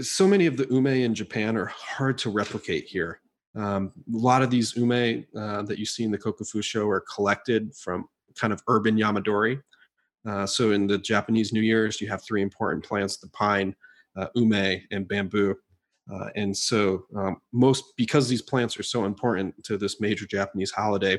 so many of the ume in Japan are hard to replicate here. Um, a lot of these ume uh, that you see in the Kokufu show are collected from kind of urban Yamadori. Uh, so in the Japanese New Year's, you have three important plants: the pine, uh, ume, and bamboo. Uh, and so um, most because these plants are so important to this major Japanese holiday,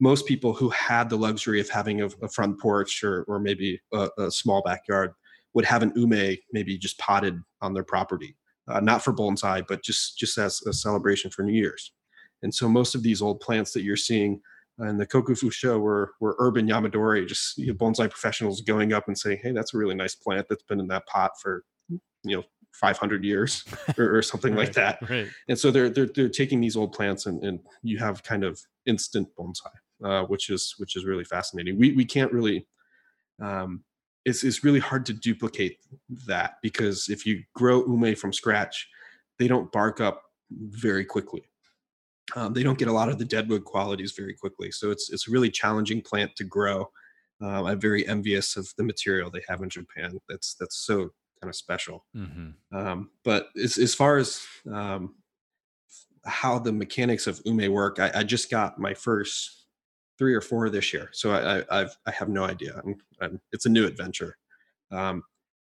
most people who had the luxury of having a, a front porch or, or maybe a, a small backyard would have an ume maybe just potted on their property, uh, not for bonsai, but just just as a celebration for New Year's. And so most of these old plants that you're seeing in the Kokufu show were were urban Yamadori, just you know, bonsai professionals going up and saying, "Hey, that's a really nice plant that's been in that pot for you know 500 years or, or something like that." Right. and so they're they're, they're taking these old plants and, and you have kind of instant bonsai uh, which is which is really fascinating we we can't really um, it's, it's really hard to duplicate that because if you grow ume from scratch they don't bark up very quickly um, they don't get a lot of the deadwood qualities very quickly so it's it's a really challenging plant to grow um, i'm very envious of the material they have in japan that's that's so kind of special hmm um, but as, as far as um, how the mechanics of ume work, I, I just got my first three or four this year, so I, I, I've I have no idea. I'm, I'm, it's a new adventure, um,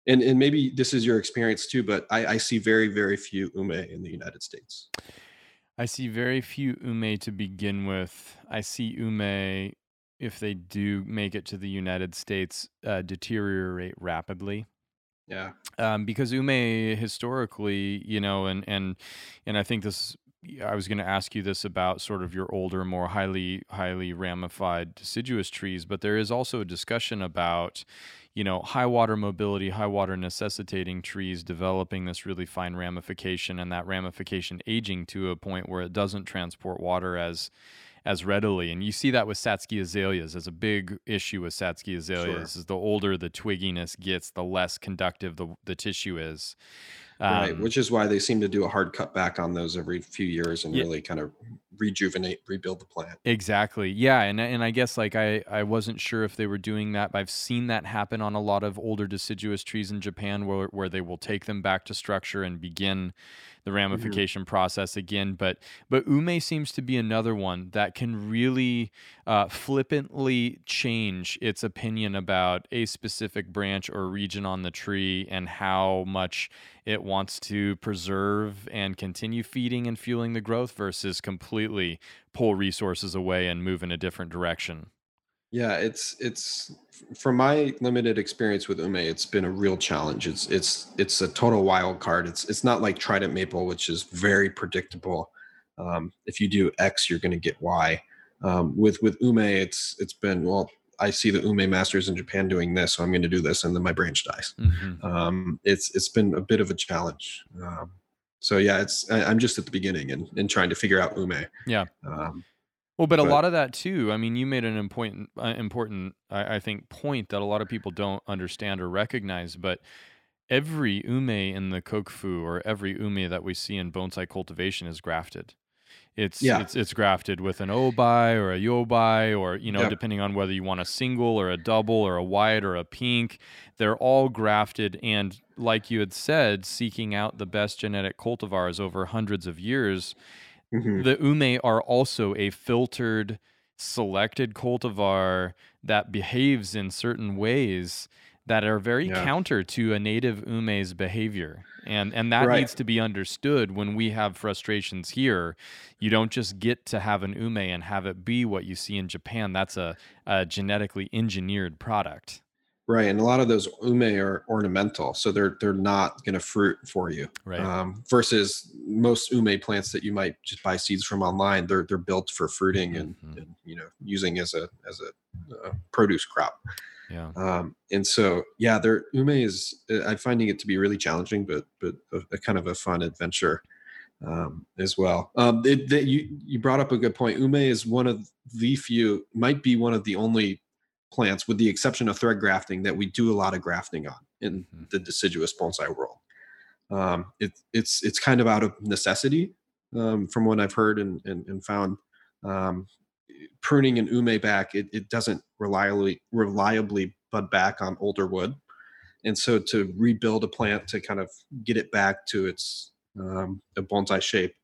and and maybe this is your experience too. But I, I see very very few ume in the United States. I see very few ume to begin with. I see ume, if they do make it to the United States, uh, deteriorate rapidly. Yeah, um, because ume historically, you know, and and and I think this. I was going to ask you this about sort of your older, more highly highly ramified deciduous trees, but there is also a discussion about, you know, high water mobility, high water necessitating trees developing this really fine ramification, and that ramification aging to a point where it doesn't transport water as as readily. And you see that with Satsuki azaleas as a big issue with Satsuki azaleas is the older the twigginess gets, the less conductive the, the tissue is. Right. Um, Which is why they seem to do a hard cut back on those every few years and Yeah. really kind of rejuvenate, rebuild the plant. Exactly. Yeah, and and I guess like I I wasn't sure if they were doing that, but I've seen that happen on a lot of older deciduous trees in Japan where where they will take them back to structure and begin the ramification process again. But but ume seems to be another one that can really uh, flippantly change its opinion about a specific branch or region on the tree and how much it wants to preserve and continue feeding and fueling the growth versus completely pull resources away and move in a different direction. Yeah, it's it's from my limited experience with ume, it's been a real challenge. It's it's it's a total wild card. It's it's not like trident maple, which is very predictable. Um, if you do X, you're going to get Y. Um, with with ume, it's it's been well. I see the ume masters in Japan doing this, so I'm going to do this, and then my branch dies. Mhm. Um, it's it's been a bit of a challenge. Um, so yeah, it's I, I'm just at the beginning and, and trying to figure out ume. Yeah. Well, but a lot of that too. I mean, you made an important, uh, important, I, I think, point that a lot of people don't understand or recognize. But every ume in the kokufu or every ume that we see in bonsai cultivation is grafted. It's yeah. it's it's grafted with an obi or a yobi or you know yep. depending on whether you want a single or a double or a white or a pink. They're all grafted and like you had said, seeking out the best genetic cultivars over hundreds of years. Mm-hmm. The ume are also a filtered, selected cultivar that behaves in certain ways that are very yeah. counter to a native ume's behavior. And and that right. needs to be understood when we have frustrations here. You don't just get to have an ume and have it be what you see in Japan. That's a, a genetically engineered product. Right, and a lot of those ume are ornamental, so they're they're not going to fruit for you. Right. Um, versus most ume plants that you might just buy seeds from online, they're they're built for fruiting and, mm-hmm. and you know using as a as a uh, produce crop. Yeah. Um, and so yeah, their ume is I'm finding it to be really challenging, but but a, a kind of a fun adventure um, as well. Um, it, you you brought up a good point. Ume is one of the few, might be one of the only plants, with the exception of thread grafting, that we do a lot of grafting on in mm-hmm. the deciduous bonsai world. Um, it, it's it's kind of out of necessity, um, from what I've heard and and, and found. Um, pruning an ume back, it, it doesn't reliably reliably bud back on older wood, and so to rebuild a plant to kind of get it back to its um, a bonsai shape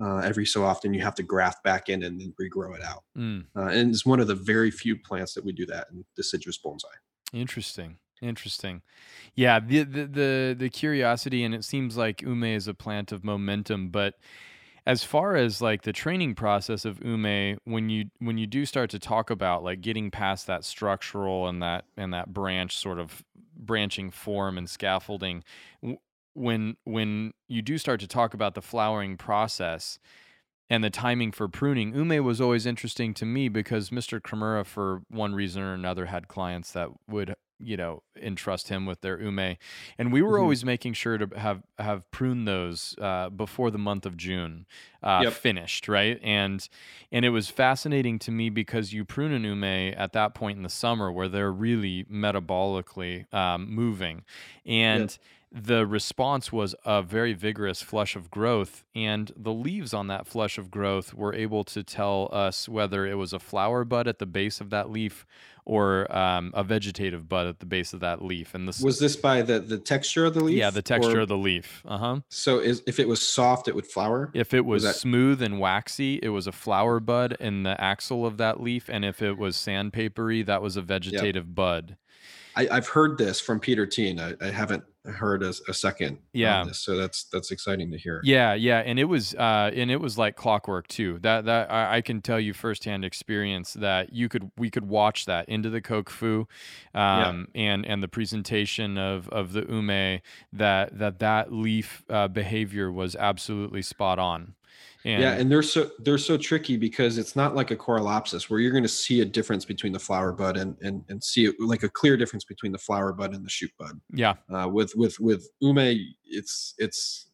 uh, every so often you have to graft back in and then regrow it out. Mm. Uh, and it's one of the very few plants that we do that in deciduous bonsai. Interesting. Interesting. Yeah, the, the the the curiosity and it seems like ume is a plant of momentum, but as far as like the training process of ume when you when you do start to talk about like getting past that structural and that and that branch sort of branching form and scaffolding when when you do start to talk about the flowering process and the timing for pruning, ume was always interesting to me because Mr. Kimura, for one reason or another, had clients that would you know entrust him with their ume and we were mm-hmm. always making sure to have have pruned those uh, before the month of june uh, yep. finished right and and it was fascinating to me because you prune an ume at that point in the summer where they're really metabolically um, moving and yep the response was a very vigorous flush of growth, and the leaves on that flush of growth were able to tell us whether it was a flower bud at the base of that leaf or um, a vegetative bud at the base of that leaf. And this was this by the the texture of the leaf. Yeah, the texture or, of the leaf. Uh huh. So is, if it was soft, it would flower. If it was, was that... smooth and waxy, it was a flower bud in the axil of that leaf, and if it was sandpapery, that was a vegetative yep. bud. I, have heard this from Peter Tea. I, I haven't heard a, a second. Yeah. This, so that's that's exciting to hear. Yeah, yeah, and it was uh, and it was like clockwork too. That that I, I, can tell you firsthand experience that you could we could watch that into the kokufu, um, yeah. and and the presentation of of the ume that that that leaf uh, behavior was absolutely spot on. And yeah, and they're so they're so tricky because it's not like a Corylopsis where you're going to see a difference between the flower bud and and and see it like a clear difference between the flower bud and the shoot bud. Yeah. Uh, with with with ume, it's it's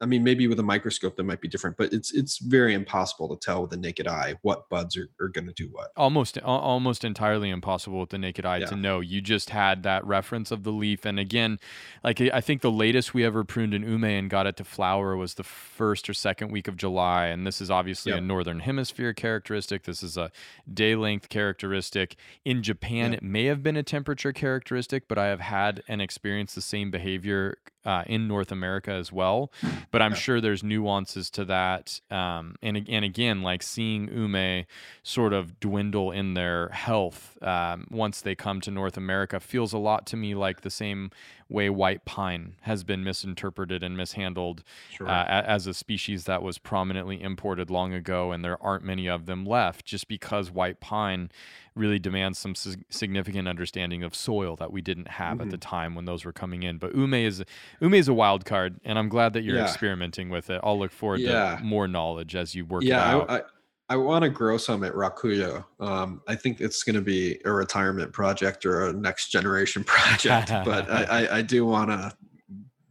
I mean, maybe with a microscope that might be different, but it's it's very impossible to tell with the naked eye what buds are, are going to do what. Almost almost entirely impossible with the naked eye yeah. to know. You just had that reference of the leaf, and again, like I think the latest we ever pruned an ume and got it to flower was the first or second week of July, and this is obviously yep. a northern hemisphere characteristic. This is a day length characteristic. In Japan, yep. it may have been a temperature characteristic, but I have had and experienced the same behavior uh, in North America as well. But I'm sure there's nuances to that. Um, and, and again, like seeing Ume sort of dwindle in their health um, once they come to North America feels a lot to me like the same way white pine has been misinterpreted and mishandled sure. uh, as a species that was prominently imported long ago, and there aren't many of them left just because white pine really demands some significant understanding of soil that we didn't have mm-hmm. at the mm-hmm. time when those were coming in. But ume is ume is a wild card, and I'm glad that you're yeah. experimenting with it. I'll look forward yeah. to more knowledge as you work yeah, it out. I, I, I want to grow some at Rakuyo. Um, I think it's going to be a retirement project or a next generation project, but I, I, I do want to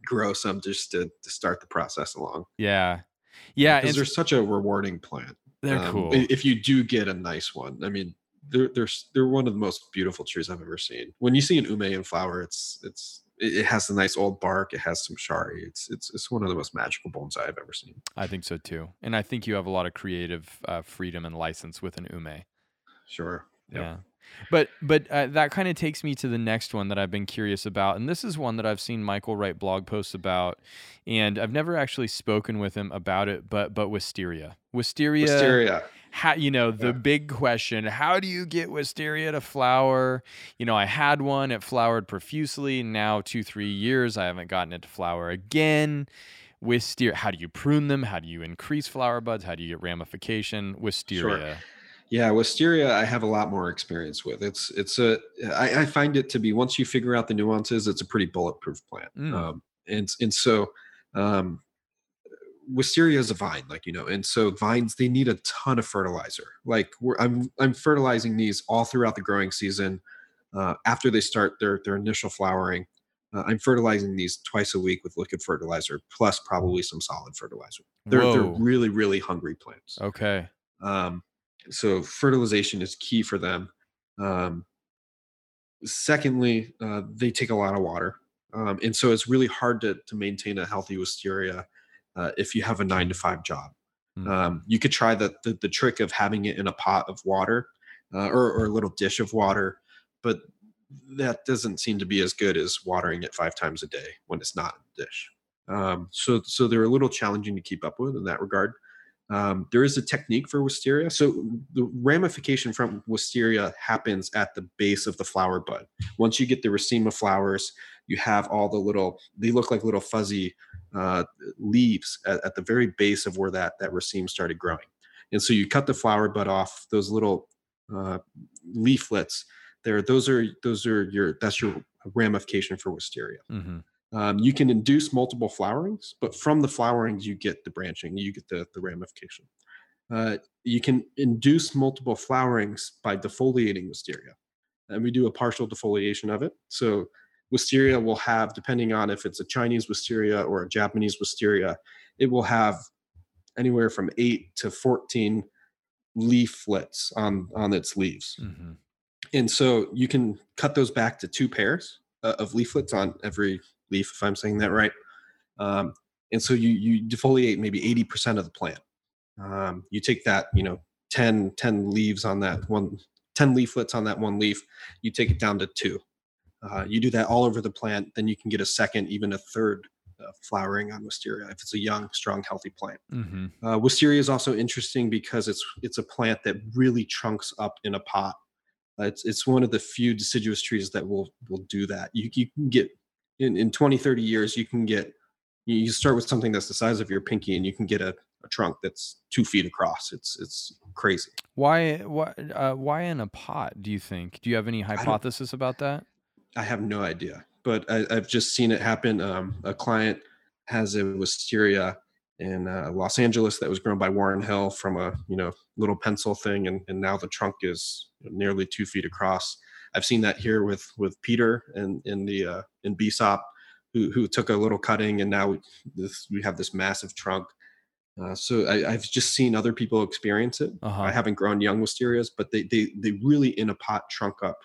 grow some just to, to start the process along. Yeah. Yeah. Because they're such a rewarding plant. They're um, cool. If you do get a nice one, I mean, they're, they're, they're one of the most beautiful trees I've ever seen. When you see an ume in flower, it's, it's, it, has a nice old bark. It has some shari. It's it's it's one of the most magical bonsai I've ever seen. I think so too, and I think you have a lot of creative uh, freedom and license with an ume. Sure. Yep. Yeah. But but uh, that kind of takes me to the next one that I've been curious about, and this is one that I've seen Michael write blog posts about, and I've never actually spoken with him about it. But but wisteria, wisteria, wisteria. How you know the yeah. big question? How do you get wisteria to flower? You know, I had one; it flowered profusely. Now two three years, I haven't gotten it to flower again wisteria how do you prune them how do you increase flower buds how do you get ramification wisteria sure. Yeah, wisteria, I have a lot more experience with. It's it's a I, I find it to be once you figure out the nuances, it's a pretty bulletproof plant. Mm. Um, and and so um, wisteria is a vine, like you know, and so vines they need a ton of fertilizer. Like I'm I'm fertilizing these all throughout the growing season. Uh, after they start their their initial flowering, uh, I'm fertilizing these twice a week with liquid fertilizer, plus probably some solid fertilizer. They're Whoa. they're really really hungry plants. Okay. Um, so fertilization is key for them. Um, secondly, uh, they take a lot of water, um, and so it's really hard to to maintain a healthy wisteria uh, if you have a nine to five job. Mm. Um, you could try the, the, the trick of having it in a pot of water uh, or, or a little dish of water, but that doesn't seem to be as good as watering it five times a day when it's not in a dish. Um, so so they're a little challenging to keep up with in that regard. Um, there is a technique for wisteria. So the ramification from wisteria happens at the base of the flower bud. Once you get the racema flowers, you have all the little, they look like little fuzzy uh, leaves at, at, the very base of where that, that raceme started growing. And so you cut the flower bud off, those little uh, leaflets there, those are, those are your, that's your ramification for wisteria. Mm-hmm. Um, you can induce multiple flowerings, but from the flowerings, you get the branching, you get the, the ramification. Uh, you can induce multiple flowerings by defoliating wisteria. And we do a partial defoliation of it. So wisteria will have, depending on if it's a Chinese wisteria or a Japanese wisteria, it will have anywhere from eight to 14 leaflets on, on its leaves. Mm-hmm. And so you can cut those back to two pairs uh, of leaflets on every leaf, if I'm saying that right. Um, and so you you defoliate maybe 80% of the plant. Um, you take that, you know, 10, 10 leaves on that one, 10 leaflets on that one leaf, you take it down to two. Uh, you do that all over the plant, then you can get a second, even a third uh, flowering on wisteria if it's a young, strong, healthy plant. Mm-hmm. Uh, wisteria is also interesting because it's it's a plant that really trunks up in a pot. Uh, it's it's one of the few deciduous trees that will will do that. You you can get in, in 20, 30 years, you can get, you start with something that's the size of your pinky and you can get a, a trunk that's two feet across. It's, it's crazy. Why, why, uh, why in a pot, do you think? Do you have any hypothesis about that? I have no idea, but I, have just seen it happen. Um, a client has a wisteria in uh, Los Angeles that was grown by Warren Hill from a you know little pencil thing, and, and now the trunk is nearly two feet across. I've seen that here with with Peter and in the uh, in BSOP, who who took a little cutting and now we, this we have this massive trunk. Uh, so I, have just seen other people experience it. Uh-huh. I haven't grown young wisterias, but they they they really in a pot trunk up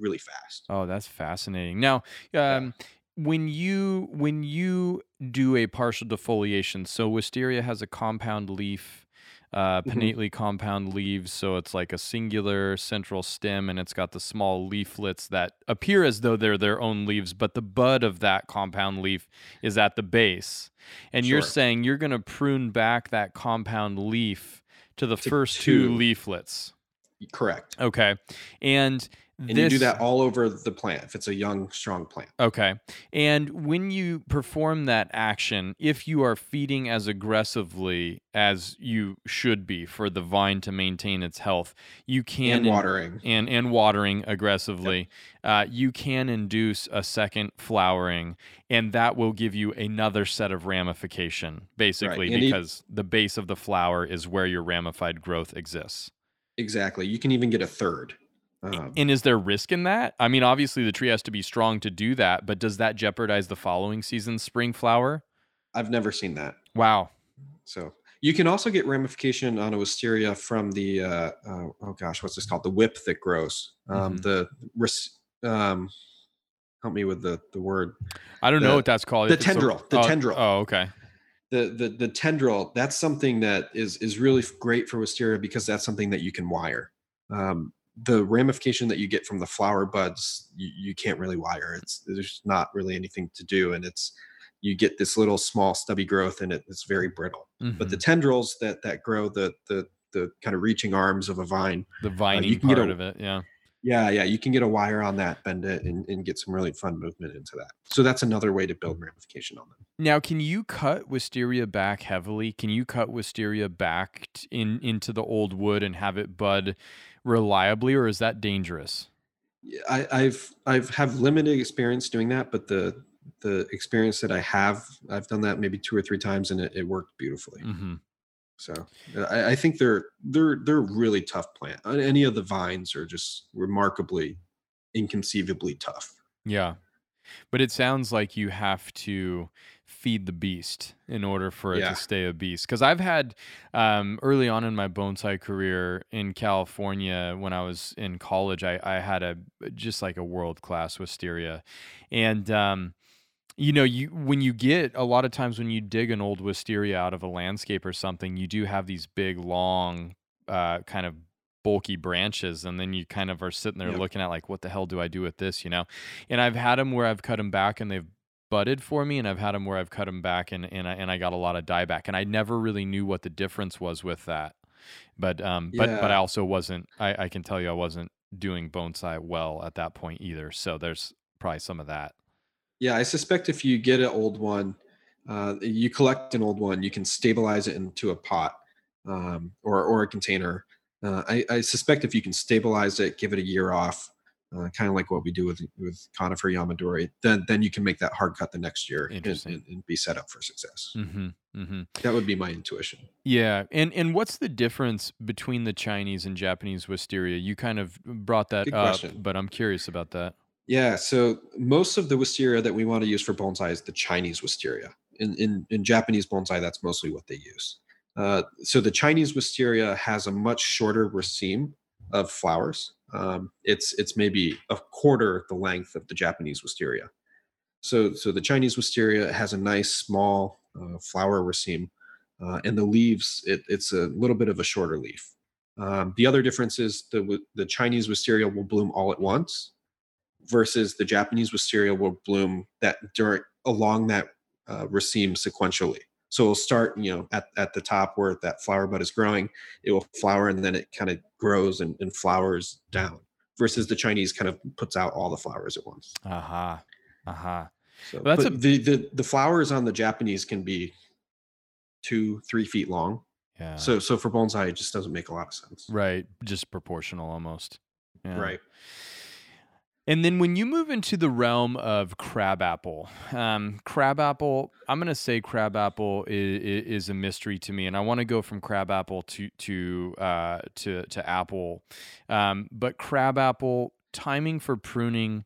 really fast. Oh, that's fascinating. Now, um, yeah. when you when you do a partial defoliation, so wisteria has a compound leaf uh, mm-hmm. pinnately mm-hmm. compound leaves. So it's like a singular central stem and it's got the small leaflets that appear as though they're their own leaves, but the bud of that compound leaf is at the base. And sure. you're saying you're going to prune back that compound leaf to the to first two. two leaflets. Correct. Okay. And and this, you do that all over the plant if it's a young, strong plant. Okay. And when you perform that action, if you are feeding as aggressively as you should be for the vine to maintain its health, you can and watering and and watering aggressively, yep. uh, you can induce a second flowering, and that will give you another set of ramification, basically, right. because the base of the flower is where your ramified growth exists. Exactly. You can even get a third. Um, and is there risk in that? I mean, obviously the tree has to be strong to do that, but does that jeopardize the following season's spring flower? I've never seen that. Wow. So you can also get ramification on a wisteria from the uh, uh, oh gosh, what's this called? The whip that grows. Um, mm-hmm. The um, help me with the the word. I don't the, know what that's called. The tendril. A, the oh, tendril. Oh, okay. The, the the tendril. That's something that is is really great for wisteria because that's something that you can wire. Um, the ramification that you get from the flower buds, you, you can't really wire. It's there's not really anything to do, and it's you get this little small stubby growth, and it, it's very brittle. Mm-hmm. But the mm-hmm. tendrils that that grow the the the kind of reaching arms of a vine, the vining uh, you can part get a, of it, yeah yeah, yeah, you can get a wire on that, bend it, and, and get some really fun movement into that. So that's another way to build ramification on them. Now, can you cut wisteria back heavily? Can you cut wisteria back in into the old wood and have it bud reliably, or is that dangerous? I, I've I've have limited experience doing that, but the the experience that I have, I've done that maybe two or three times, and it, it worked beautifully. Mm-hmm. So I, I, think they're they're they're really tough plant. Uh, any of the vines are just remarkably, inconceivably tough. Yeah, but it sounds like you have to feed the beast in order for it yeah. to stay a beast. Because I've had um, early on in my bonsai career in California when I was in college, I, I had a just like a world class wisteria, and um, you know you when you get a lot of times when you dig an old wisteria out of a landscape or something you do have these big long uh, kind of bulky branches and then you kind of are sitting there yep. looking at like what the hell do i do with this you know and i've had them where i've cut them back and they've budded for me and i've had them where i've cut them back and, and, I, and I got a lot of dieback and i never really knew what the difference was with that but um yeah. but but i also wasn't I, I can tell you i wasn't doing bonsai well at that point either so there's probably some of that yeah, I suspect if you get an old one, uh, you collect an old one, you can stabilize it into a pot um, or or a container. Uh, I, I, suspect if you can stabilize it, give it a year off, uh, kind of like what we do with with conifer yamadori, then then you can make that hard cut the next year and, and, and be set up for success. Mm-hmm, mm-hmm. That would be my intuition. Yeah, and and what's the difference between the Chinese and Japanese wisteria? You kind of brought that Good up, question. but I'm curious about that. Yeah, so most of the wisteria that we want to use for bonsai is the Chinese wisteria. In in, in Japanese bonsai, that's mostly what they use. Uh, so the Chinese wisteria has a much shorter raceme of flowers. Um, it's it's maybe a quarter the length of the Japanese wisteria. So so the Chinese wisteria has a nice small uh, flower raceme, uh, and the leaves it, it's a little bit of a shorter leaf. Um, the other difference is the the Chinese wisteria will bloom all at once, versus the Japanese wisteria will bloom that during along that uh, raceme sequentially. So it'll start, you know, at, at the top where that flower bud is growing, it will flower and then it kind of grows and, and flowers down. Versus the Chinese kind of puts out all the flowers at once. Aha. Uh-huh. Aha. Uh-huh. So, well, that's a... the, the the flowers on the Japanese can be two, three feet long. Yeah. So so for bonsai, it just doesn't make a lot of sense. Right. Just proportional almost. Yeah. Right. And then when you move into the realm of crabapple, um, crabapple, I'm going to say crabapple is, is a mystery to me, and I want to go from crabapple to to uh, to to apple. Um, but crabapple timing for pruning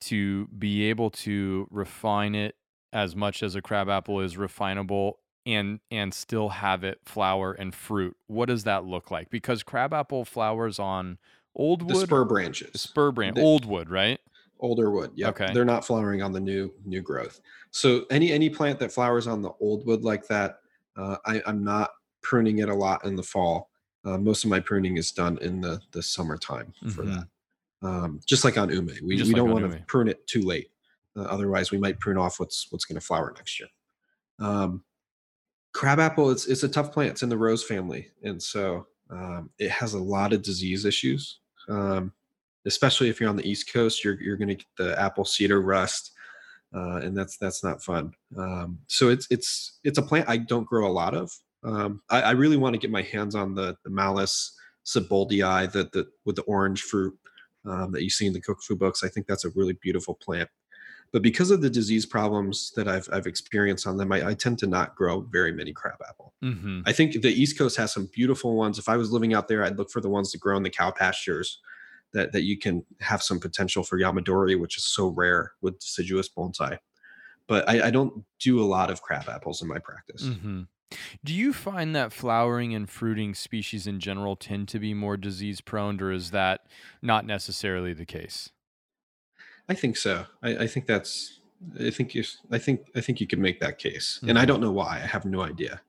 to be able to refine it as much as a crabapple is refinable and and still have it flower and fruit. What does that look like? Because crabapple flowers on Old wood, the spur branches, the spur branch, old wood, right? Older wood. Yeah. Okay. They're not flowering on the new new growth. So any any plant that flowers on the old wood like that, uh, I, I'm not pruning it a lot in the fall. Uh, most of my pruning is done in the the summertime for mm-hmm. that. Um, just like on ume, we, we like don't want to prune it too late. Uh, otherwise, we might prune off what's what's going to flower next year. Um, crabapple, it's it's a tough plant. It's in the rose family, and so um, it has a lot of disease issues. Um, especially if you're on the East Coast, you're you're going to get the apple cedar rust, uh, and that's that's not fun. Um, so it's it's it's a plant I don't grow a lot of. Um, I, I, really want to get my hands on the the Malus sieboldii, that the with the orange fruit um, that you see in the Kokufu books. I think that's a really beautiful plant. But because of the disease problems that I've, I've experienced on them, I, I tend to not grow very many crabapple. Mm-hmm. I think the East Coast has some beautiful ones. If I was living out there, I'd look for the ones that grow in the cow pastures that, that you can have some potential for Yamadori, which is so rare with deciduous bonsai. But I, I don't do a lot of crab apples in my practice. Mm-hmm. Do you find that flowering and fruiting species in general tend to be more disease prone, or is that not necessarily the case? I think so. I, I think that's. I think you. I think. I think you could make that case, mm-hmm. and I mm-hmm. don't know why. I have no idea,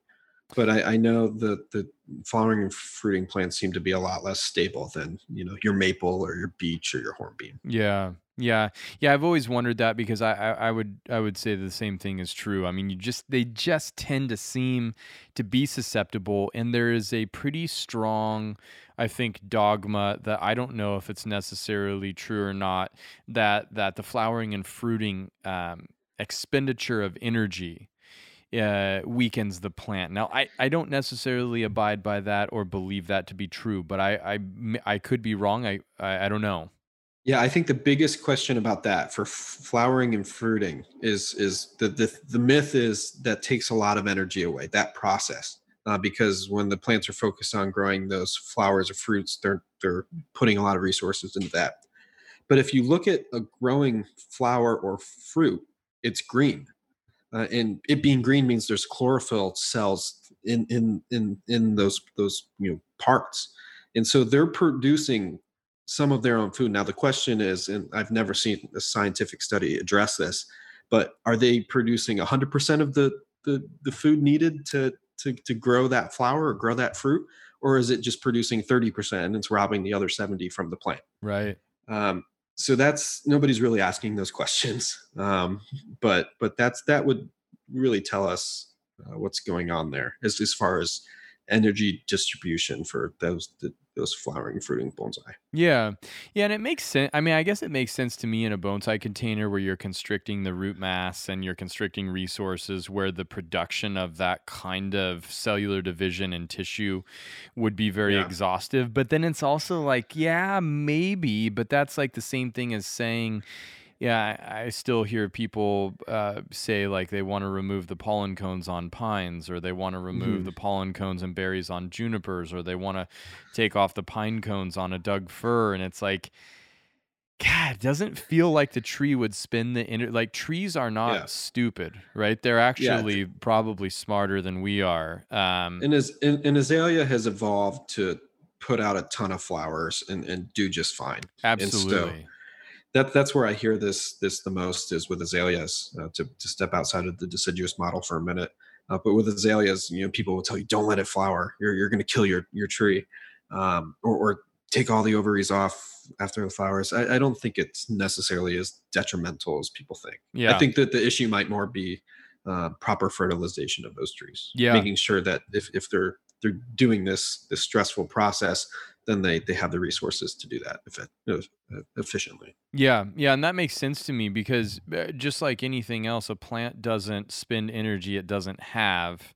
but I, I know that the flowering and fruiting plants seem to be a lot less stable than you know your maple or your beech or your hornbeam. Yeah, yeah, yeah. I've always wondered that because I, I, I would I would say the same thing is true. I mean, you just they just tend to seem to be susceptible, and there is a pretty strong, I think, dogma that I don't know if it's necessarily true or not that that the flowering and fruiting um, expenditure of energy uh, weakens the plant. Now, I, I don't necessarily abide by that or believe that to be true, but I I, I could be wrong. I, I, I don't know. Yeah, I think the biggest question about that for flowering and fruiting is is the the, the myth is that takes a lot of energy away that process uh, because when the plants are focused on growing those flowers or fruits, they're they're putting a lot of resources into that. But if you look at a growing flower or fruit, it's green, uh, and it being green means there's chlorophyll cells in in in in those those you know parts, and so they're producing some of their own food. Now the question is, and I've never seen a scientific study address this, but are they producing 100% of the the, the food needed to, to to grow that flower or grow that fruit, or is it just producing 30% and it's robbing the other 70 from the plant? Right. Um, so that's nobody's really asking those questions, um, but but that's that would really tell us uh, what's going on there as as far as energy distribution for those the, those flowering fruiting bonsai. Yeah. Yeah, and it makes sense. I mean, I guess it makes sense to me in a bonsai container where you're constricting the root mass and you're constricting resources where the production of that kind of cellular division and tissue would be very yeah. exhaustive. But then it's also like, yeah, maybe, but that's like the same thing as saying yeah, I, still hear people uh, say like they want to remove the pollen cones on pines, or they want to remove mm-hmm. the pollen cones and berries on junipers, or they want to take off the pine cones on a Doug fir, and it's like, God, doesn't feel like the tree would spin the inner. Like trees are not yeah. stupid, right? They're actually yeah. probably smarter than we are. Um, and as and, and azalea has evolved to put out a ton of flowers and, and do just fine. Absolutely that that's where I hear this this the most is with azaleas. Uh, to to step outside of the deciduous model for a minute, uh, but with azaleas, you know, people will tell you don't let it flower. You're you're going to kill your your tree, um, or, or take all the ovaries off after the flowers. I, I, don't think it's necessarily as detrimental as people think. Yeah, I think that the issue might more be uh, proper fertilization of those trees. Yeah, making sure that if if they're they're doing this this stressful process then they they have the resources to do that efficiently. Yeah, yeah, and that makes sense to me because uh, just like anything else, a plant doesn't spend energy it doesn't have.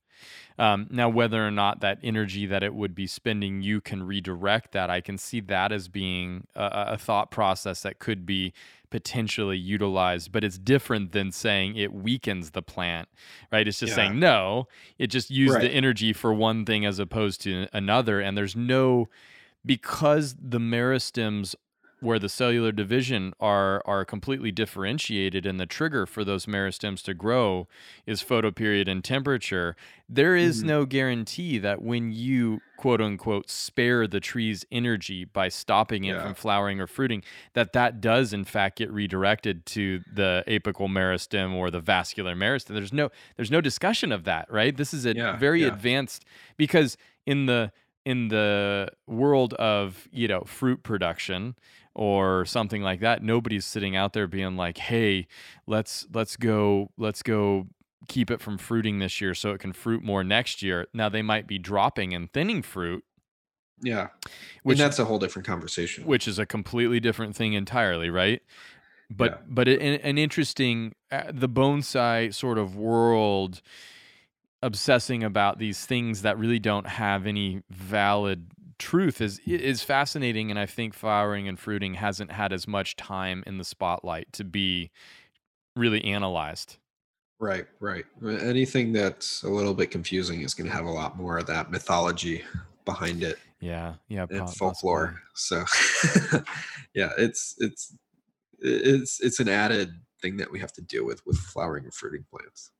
Um, now, whether or not that energy that it would be spending, you can redirect that. I can see that as being a, a thought process that could be potentially utilized, but it's different than saying it weakens the plant, right? It's just yeah. saying no, it just used right. the energy for one thing as opposed to another, and there's no because the meristems where the cellular division are are completely differentiated and the trigger for those meristems to grow is photoperiod and temperature there is mm-hmm. no guarantee that when you quote unquote spare the tree's energy by stopping it yeah. from flowering or fruiting that that does in fact get redirected to the apical meristem or the vascular meristem there's no there's no discussion of that right this is a yeah, very yeah. advanced because in the in the world of you know fruit production or something like that nobody's sitting out there being like hey let's let's go let's go keep it from fruiting this year so it can fruit more next year. Now they might be dropping and thinning fruit. Yeah. Which and that's a whole different conversation. which is a completely different thing entirely right? But yeah. but an, an interesting uh, the bonsai sort of world obsessing about these things that really don't have any valid truth is is fascinating and I think flowering and fruiting hasn't had as much time in the spotlight to be really analyzed. Right, right. Uh, anything that's a little bit confusing is going to have a lot more of that mythology behind it. Yeah, yeah, and folklore. So, yeah, it's it's it's it's an added thing that we have to deal with with flowering and fruiting plants.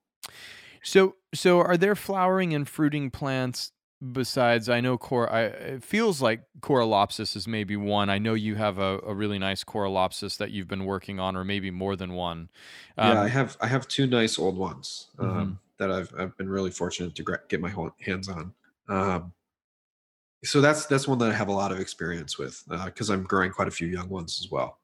So, so are there flowering and fruiting plants besides I know cor I it feels like Corylopsis is maybe one. I know you have a, a really nice Corylopsis that you've been working on, or maybe more than one. Um, yeah, I have I have two nice old ones um, mm-hmm. that I've I've been really fortunate to get my hands on. Um, so that's that's one that I have a lot of experience with because uh, I'm growing quite a few young ones as well.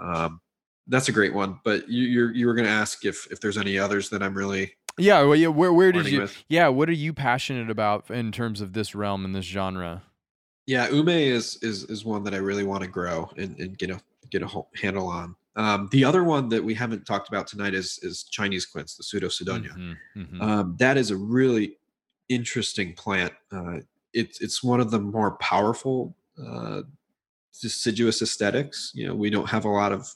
Um, that's a great one. But you you're, you were going to ask if if there's any others that I'm really yeah, well, yeah. Where where did you? With. Yeah, what are you passionate about in terms of this realm and this genre? Yeah, ume is is is one that I really want to grow and, and get a get a handle on. Um, the other one that we haven't talked about tonight is is Chinese quince, the Pseudocydonia. Mm-hmm, mm-hmm. um, that is a really interesting plant. Uh, it's it's one of the more powerful uh, deciduous aesthetics. You know, we don't have a lot of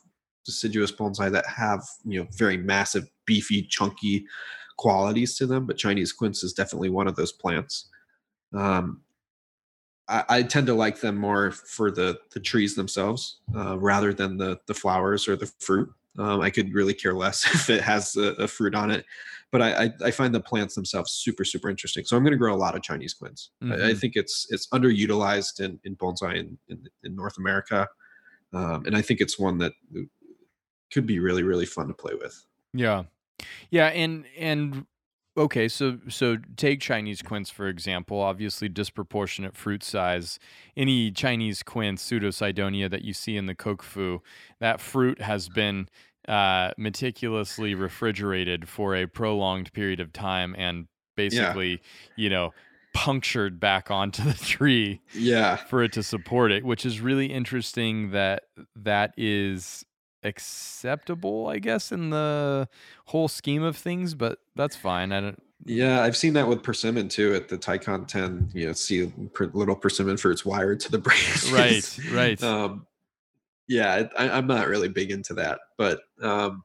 deciduous bonsai that have you know very massive, beefy, chunky qualities to them, but Chinese quince is definitely one of those plants. Um, I, I, tend to like them more for the the trees themselves uh, rather than the the flowers or the fruit. Um, I could really care less if it has a, a fruit on it, but I, I, I find the plants themselves super super interesting. So I'm going to grow a lot of Chinese quince. Mm-hmm. I, I, mm-hmm. think it's it's underutilized in in bonsai in, in, in North America, um, and I think it's one that could be really really fun to play with. Yeah, yeah, and and okay, so so take Chinese quince for example. Obviously, disproportionate fruit size. Any Chinese quince, pseudocydonia that you see in the kokufu, that fruit has been uh, meticulously refrigerated for a prolonged period of time and basically, yeah. you know, punctured back onto the tree yeah for it to support it which is really interesting that that is acceptable, I guess, in the whole scheme of things, but that's fine. I don't. Yeah, I've seen that with persimmon too at the Taikan-ten. You know, see little persimmon fruits wired to the branches. Right, right. um, yeah, I, am not really big into that, but um,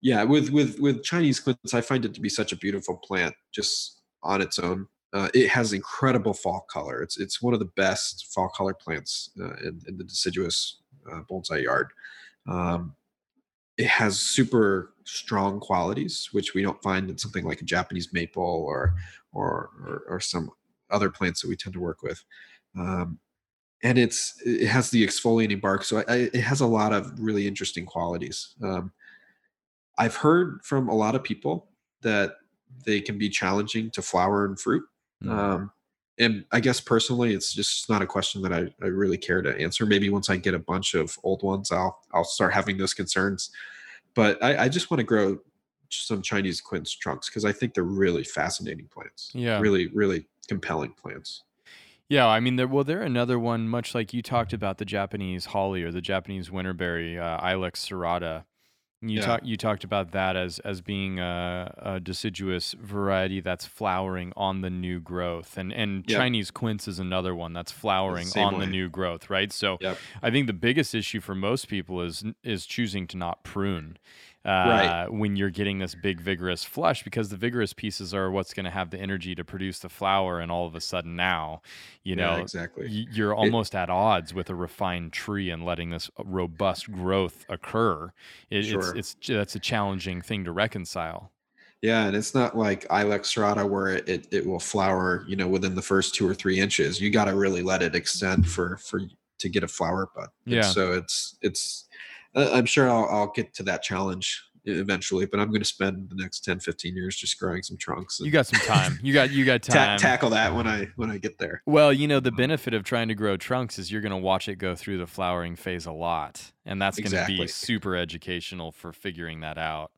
yeah, with with with Chinese quince, I find it to be such a beautiful plant just on its own. Uh, it has incredible fall color. It's it's one of the best fall color plants uh, in, in, the deciduous uh, bonsai yard. Um, it has super strong qualities, which we don't find in something like a Japanese maple or or or, or some other plants that we tend to work with. Um, and it's it has the exfoliating bark, so I, I, it has a lot of really interesting qualities. Um, I've heard from a lot of people that they can be challenging to flower and fruit. Mm. Um, and I guess personally, it's just not a question that I, I really care to answer. Maybe once I get a bunch of old ones, I'll I'll start having those concerns. But I, I just want to grow some Chinese quince trunks because I think they're really fascinating plants. Yeah, really, really compelling plants. Yeah, I mean, there, well, they're another one, much like you talked about the Japanese holly or the Japanese winterberry, uh, Ilex serrata. You yeah. talked you talked about that as as being a, a, deciduous variety that's flowering on the new growth, and and yep. Chinese quince is another one that's flowering the on way. the new growth, right? So yep. I think the biggest issue for most people is is choosing to not prune uh, right. when you're getting this big vigorous flush because the vigorous pieces are what's going to have the energy to produce the flower and all of a sudden now you know yeah, exactly y- you're almost it, at odds with a refined tree and letting this robust growth occur it, sure. it's it's that's a challenging thing to reconcile yeah, and it's not like Ilex serrata where it, it, it will flower, you know, within the first two or three inches. You got to really let it extend for for to get a flower bud. Yeah. And so it's it's I'm sure I'll, I'll get to that challenge eventually but i'm going to spend the next 10 15 years just growing some trunks you got some time. You got you got time. ta- tackle that when i when i get there. Well you know the um, benefit of trying to grow trunks is you're going to watch it go through the flowering phase a lot and that's going to exactly. be super educational for figuring that out.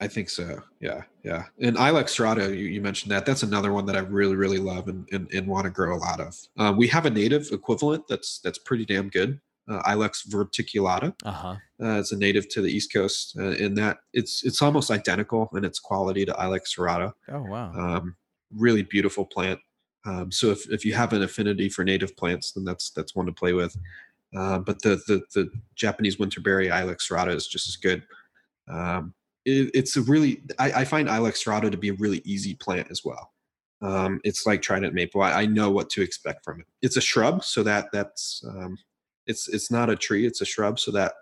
I think so. Yeah yeah. And ilex serrata you, you mentioned that. That's another one that i really really love and, and, and want to grow a lot of. Uh, we have a native equivalent that's that's pretty damn good uh, Ilex verticillata. Uh-huh. Uh, it's a native to the East Coast, uh, in that it's it's almost identical in its quality to Ilex serrata. Oh wow! Um, really beautiful plant. Um, so if, if you have an affinity for native plants, then that's that's one to play with. Uh, but the, the the Japanese winterberry Ilex serrata is just as good. Um, it, it's a really I, I, find Ilex serrata to be a really easy plant as well. Um, it's like trident maple. I, I, know what to expect from it. It's a shrub, so that that's um, it's it's not a tree; it's a shrub. So that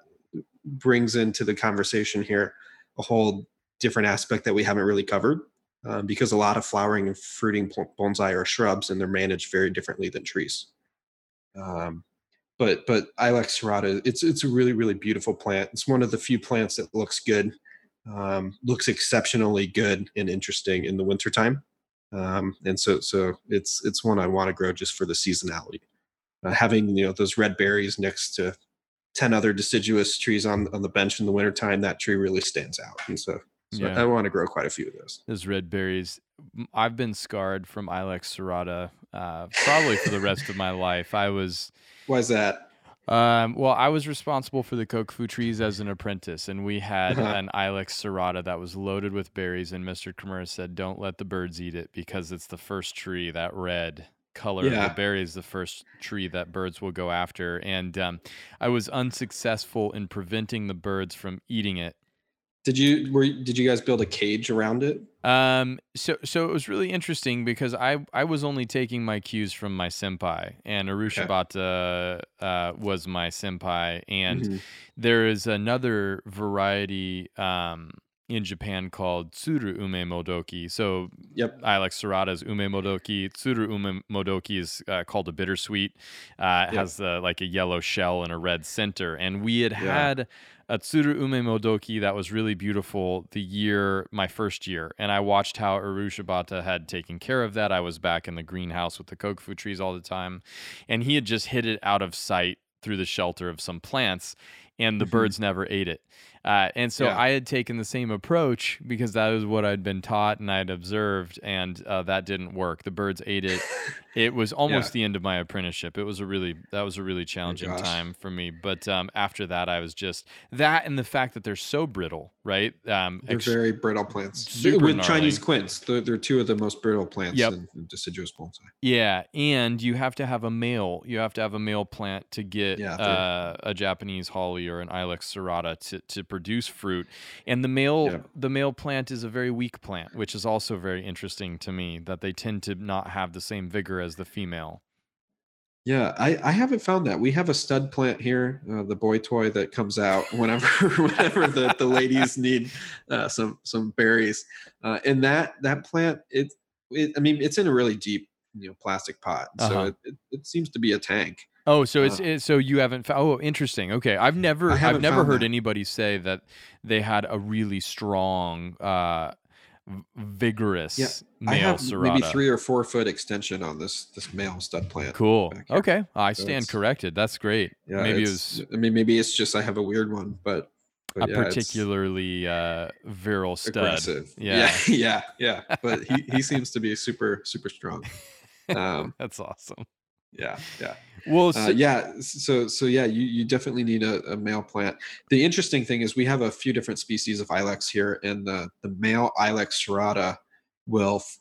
brings into the conversation here a whole different aspect that we haven't really covered. um, because a lot of flowering and fruiting bonsai are shrubs and they're managed very differently than trees. Um, but but Ilex serrata, it's it's a really really beautiful plant. It's one of the few plants that looks good, um, looks exceptionally good and interesting in the wintertime. Um, and so so it's it's one I want to grow just for the seasonality. Uh, having you know those red berries next to 10 other deciduous trees on, on the bench in the wintertime, that tree really stands out. And so, so yeah. I want to grow quite a few of those. Those red berries. I've been scarred from Ilex serrata uh, probably for the rest of my life. I was. Why is that? Um, well, I was responsible for the kokufu trees as an apprentice, and we had uh-huh. an Ilex serrata that was loaded with berries. And Mr. Kimura said, "Don't let the birds eat it because it's the first tree that red color yeah. the berry is the first tree that birds will go after. And um, I was unsuccessful in preventing the birds from eating it. Did you were did you guys build a cage around it? Um, so so it was really interesting because I I was only taking my cues from my senpai, and Arushibata okay. uh, was my senpai, and mm-hmm. there is another variety um, in Japan called Tsuru Ume Modoki. So yep. Ilex serrata's Ume Modoki. Tsuru Ume Modoki is uh, called a bittersweet. Uh, yep. Has uh, like a yellow shell and a red center. And we had yeah. had a Tsuru Ume Modoki that was really beautiful the year, my first year. And I watched how Arushibata had taken care of that. I was back in the greenhouse with the kokufu trees all the time. And he had just hit it out of sight through the shelter of some plants and the mm-hmm. birds never ate it. Uh, and so yeah. I had taken the same approach because that was what I'd been taught and I'd observed, and uh, that didn't work. The birds ate it. it was almost yeah. the end of my apprenticeship. It was a really that was a really challenging oh time for me. But um, after that, I was just that and the fact that they're so brittle, right? Um, they're ex- very brittle plants. With gnarly. Chinese quince, they're, they're, two of the most brittle plants yep. in, in, deciduous bonsai. Yeah, and you have to have a male. You have to have a male plant to get yeah, uh, a Japanese holly or an Ilex serrata to to produce fruit. And the male yeah. the male plant is a very weak plant, which is also very interesting to me that they tend to not have the same vigor as the female. Yeah, I, I haven't found that. We have a stud plant here, uh, the boy toy that comes out whenever whenever the, the ladies need uh, some some berries. Uh, and that that plant, it, it I mean, it's in a really deep you know plastic pot, so uh-huh. it, it, it, seems to be a tank. Oh, so it's, uh, it's so you haven't found. Oh, interesting. Okay, I've never I've never heard that. anybody say that they had a really strong, uh, vigorous yeah, male Ilex serrata. Maybe three or four foot extension on this this male stud plant. Cool. Okay, I so stand corrected. That's great. Yeah, maybe it was. I mean, maybe it's just I have a weird one, but. but a yeah, particularly uh, virile stud. Aggressive. Yeah, yeah, yeah. yeah. But he, he seems to be super super strong. Um, That's awesome. Yeah, yeah. Well, uh, so, uh, yeah. So, so yeah, you, you definitely need a, a, male plant. The interesting thing is we have a few different species of ilex here, and the the male ilex serrata will f-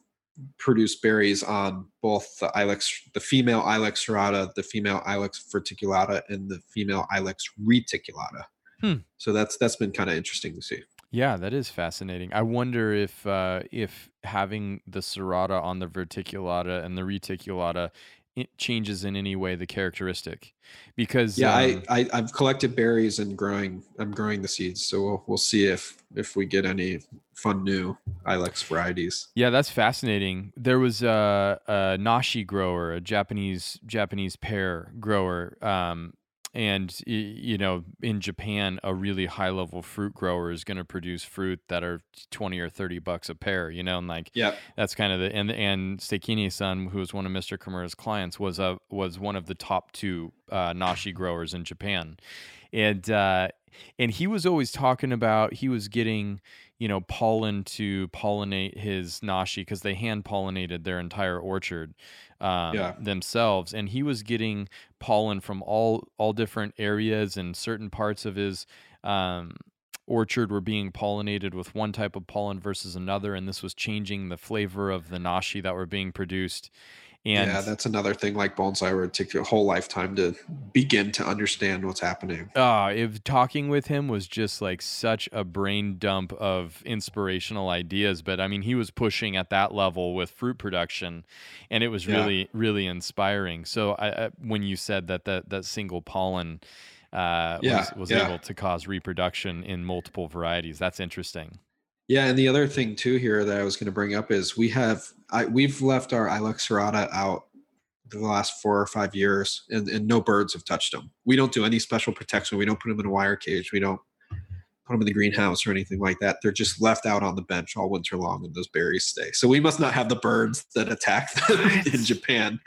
produce berries on both the ilex, the female ilex serrata, the female ilex verticillata, and the female ilex reticulata. Hmm. So that's that's been kind of interesting to see. Yeah, that is fascinating. I wonder if uh, if having the serrata on the verticillata and the reticulata it changes in any way the characteristic because yeah um, I, I have collected berries and growing i'm growing the seeds so we'll, we'll see if if we get any fun new ilex varieties. Yeah that's fascinating. There was a, a nashi grower a japanese japanese pear grower um, and you know in japan a really high level fruit grower is going to produce fruit that are 20 or 30 bucks a pair you know and like yeah that's kind of the and and Sekine san who was one of mr kimura's clients was a was one of the top two uh, nashi growers in japan. And uh and he was always talking about he was getting you know pollen to pollinate his nashi because they hand pollinated their entire orchard um, yeah. themselves, and he was getting pollen from all all different areas and certain parts of his um, orchard were being pollinated with one type of pollen versus another, and this was changing the flavor of the nashi that were being produced. And yeah, that's another thing like bonsai where it takes a whole lifetime to begin to understand what's happening. Uh, if talking with him was just like such a brain dump of inspirational ideas, but I mean, he was pushing at that level with fruit production, and it was really, yeah. really inspiring. So I, I, when you said that that that single pollen uh, yeah, was, was yeah. able to cause reproduction in multiple varieties, that's interesting. Yeah, and the other thing too here that I was going to bring up is we have I we've left our Ilex serrata out the last four or five years, and, and no birds have touched them. We don't do any special protection. We don't put them in a wire cage. We don't put them in the greenhouse or anything like that. They're just left out on the bench all winter long, and those berries stay. So we must not have the birds that attack them in Japan.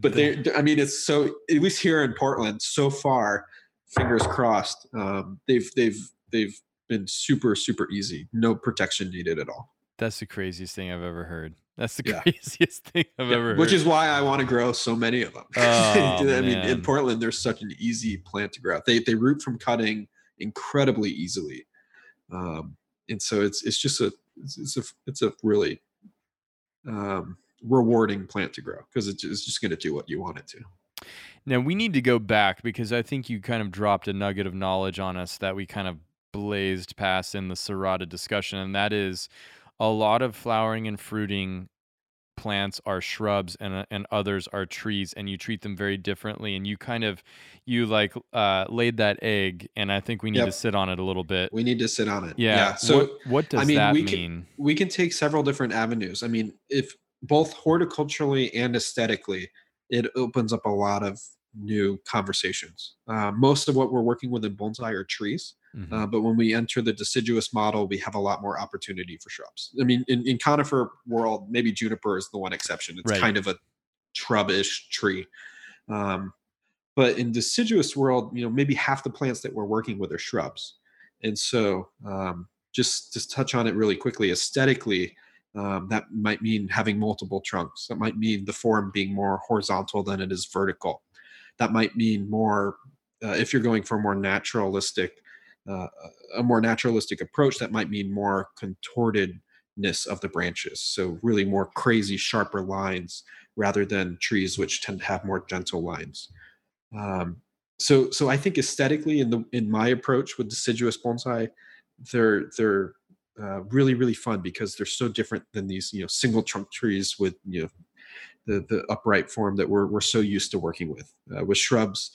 But they, I mean, it's so at least here in Portland so far. Fingers crossed. Um, they've they've they've been super super easy. No protection needed at all. That's the craziest thing I've ever heard. That's the yeah. craziest thing I've yeah, ever heard. Which is why I want to grow so many of them. Oh, I mean, in Portland, there's such an easy plant to grow. They they root from cutting incredibly easily, um, and so it's it's just a it's, it's a it's a really um, rewarding plant to grow because it's just going to do what you want it to. Now we need to go back because I think you kind of dropped a nugget of knowledge on us that we kind of blazed past in the Serrata discussion, and that is a lot of flowering and fruiting plants are shrubs and uh, and others are trees and you treat them very differently and you kind of you like uh laid that egg and i think we need yep. to sit on it a little bit. We need to sit on it. Yeah, yeah. so what, what, does I mean, that we mean? can, we can take several different avenues. I mean if both horticulturally and aesthetically it opens up a lot of new conversations. Uh, most of what we're working with in bonsai are trees Mm-hmm. Uh, but when we enter the deciduous model, we have a lot more opportunity for shrubs. I mean, in, in conifer world, maybe juniper is the one exception. It's right. kind of a shrubbish tree. Um, but in deciduous world, you know, maybe half the plants that we're working with are shrubs. And so, um, just to touch on it really quickly, aesthetically, um, that might mean having multiple trunks. That might mean the form being more horizontal than it is vertical. That might mean more, uh, if you're going for more naturalistic uh, a more naturalistic approach that might mean more contortedness of the branches. So really more crazy sharper lines rather than trees which tend to have more gentle lines. Um, so so i think aesthetically in the in my approach with deciduous bonsai they're they're uh, really really fun because they're so different than these you know single trunk trees with you know the the upright form that we're we're so used to working with uh, with shrubs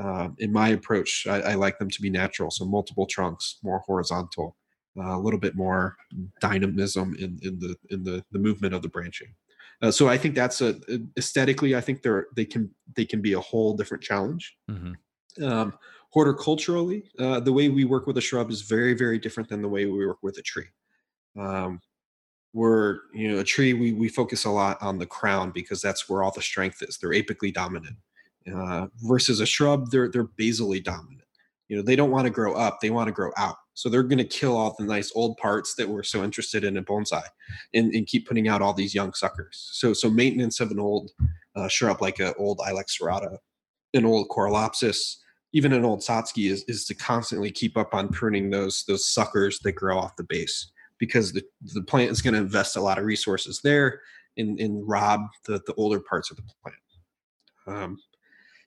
uh, in my approach, I, I, like them to be natural. So multiple trunks, more horizontal, uh, a little bit more dynamism in, in the in the, the movement of the branching. Uh, so I think that's a aesthetically, I think they're they can they can be a whole different challenge. Mm-hmm. Um, horticulturally, uh, the way we work with a shrub is very very different than the way we work with a tree. Um, we're you know a tree we we focus a lot on the crown because that's where all the strength is. They're apically dominant uh, versus a shrub, they're they're basally dominant. You know, they don't want to grow up; they want to grow out. So they're going to kill all the nice old parts that we're so interested in in bonsai, and, and keep putting out all these young suckers. So so maintenance of an old uh, shrub like an old Ilex serrata, an old Corylopsis, even an old Satsuki is is to constantly keep up on pruning those those suckers that grow off the base because the, the plant is going to invest a lot of resources there and, and rob the, the older parts of the plant. Um,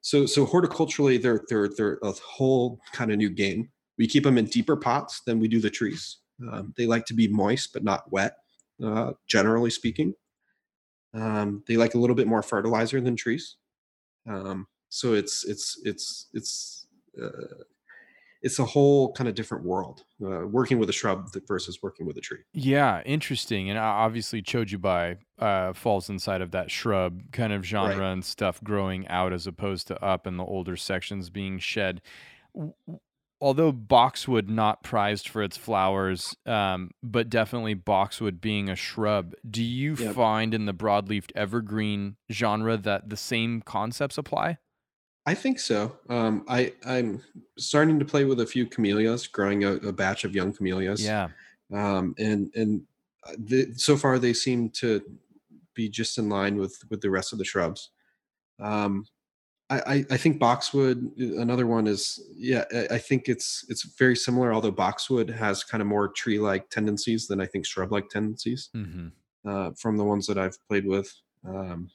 so so horticulturally, they're they're they're a whole kind of new game. We keep them in deeper pots than we do the trees. Um, they like to be moist but not wet, uh, generally speaking. Um, they like a little bit more fertilizer than trees. Um, so it's it's it's it's uh, it's a whole kind of different world uh, working with a shrub versus working with a tree. Yeah, interesting. And obviously, chojubai uh, falls inside of that shrub kind of genre right. and stuff growing out as opposed to up and the older sections being shed. Although boxwood not prized for its flowers, um, but definitely boxwood being a shrub, do you yep. find in the broadleafed evergreen genre that the same concepts apply? I think so. Um, I I'm starting to play with a few camellias, growing a, a batch of young camellias. Yeah. Um, and and uh, the, so far they seem to be just in line with with the rest of the shrubs. Um, I, I think boxwood. Another one is yeah. I think it's it's very similar. Although boxwood has kind of more tree-like tendencies than I think shrub-like tendencies mm-hmm. uh, from the ones that I've played with. Um,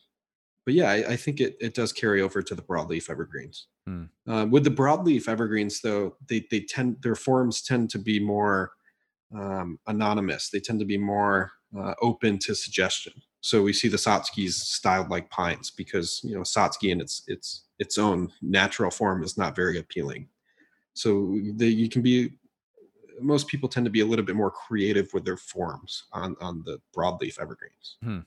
but yeah, I, I, think it, it does carry over to the broadleaf evergreens. Hmm. Uh, with the broadleaf evergreens, though, they they tend their forms tend to be more um, anonymous. They tend to be more uh, open to suggestion. So we see the Satsukis styled like pines because you know Satsuki in its its its own natural form is not very appealing. So the, you can be most people tend to be a little bit more creative with their forms on on the broadleaf evergreens. Hmm.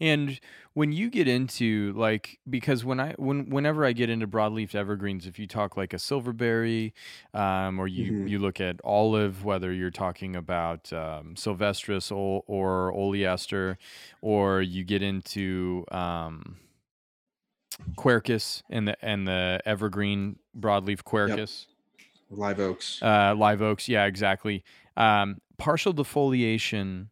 And when you get into like because when I when whenever I get into broadleaf evergreens, if you talk like a silverberry, um, or you Mhm. you look at olive, whether you're talking about um, sylvestris or, or oleaster, or you get into um, quercus and the and the evergreen broadleaf quercus, Live oaks. uh, live oaks, yeah, exactly. Um, partial defoliation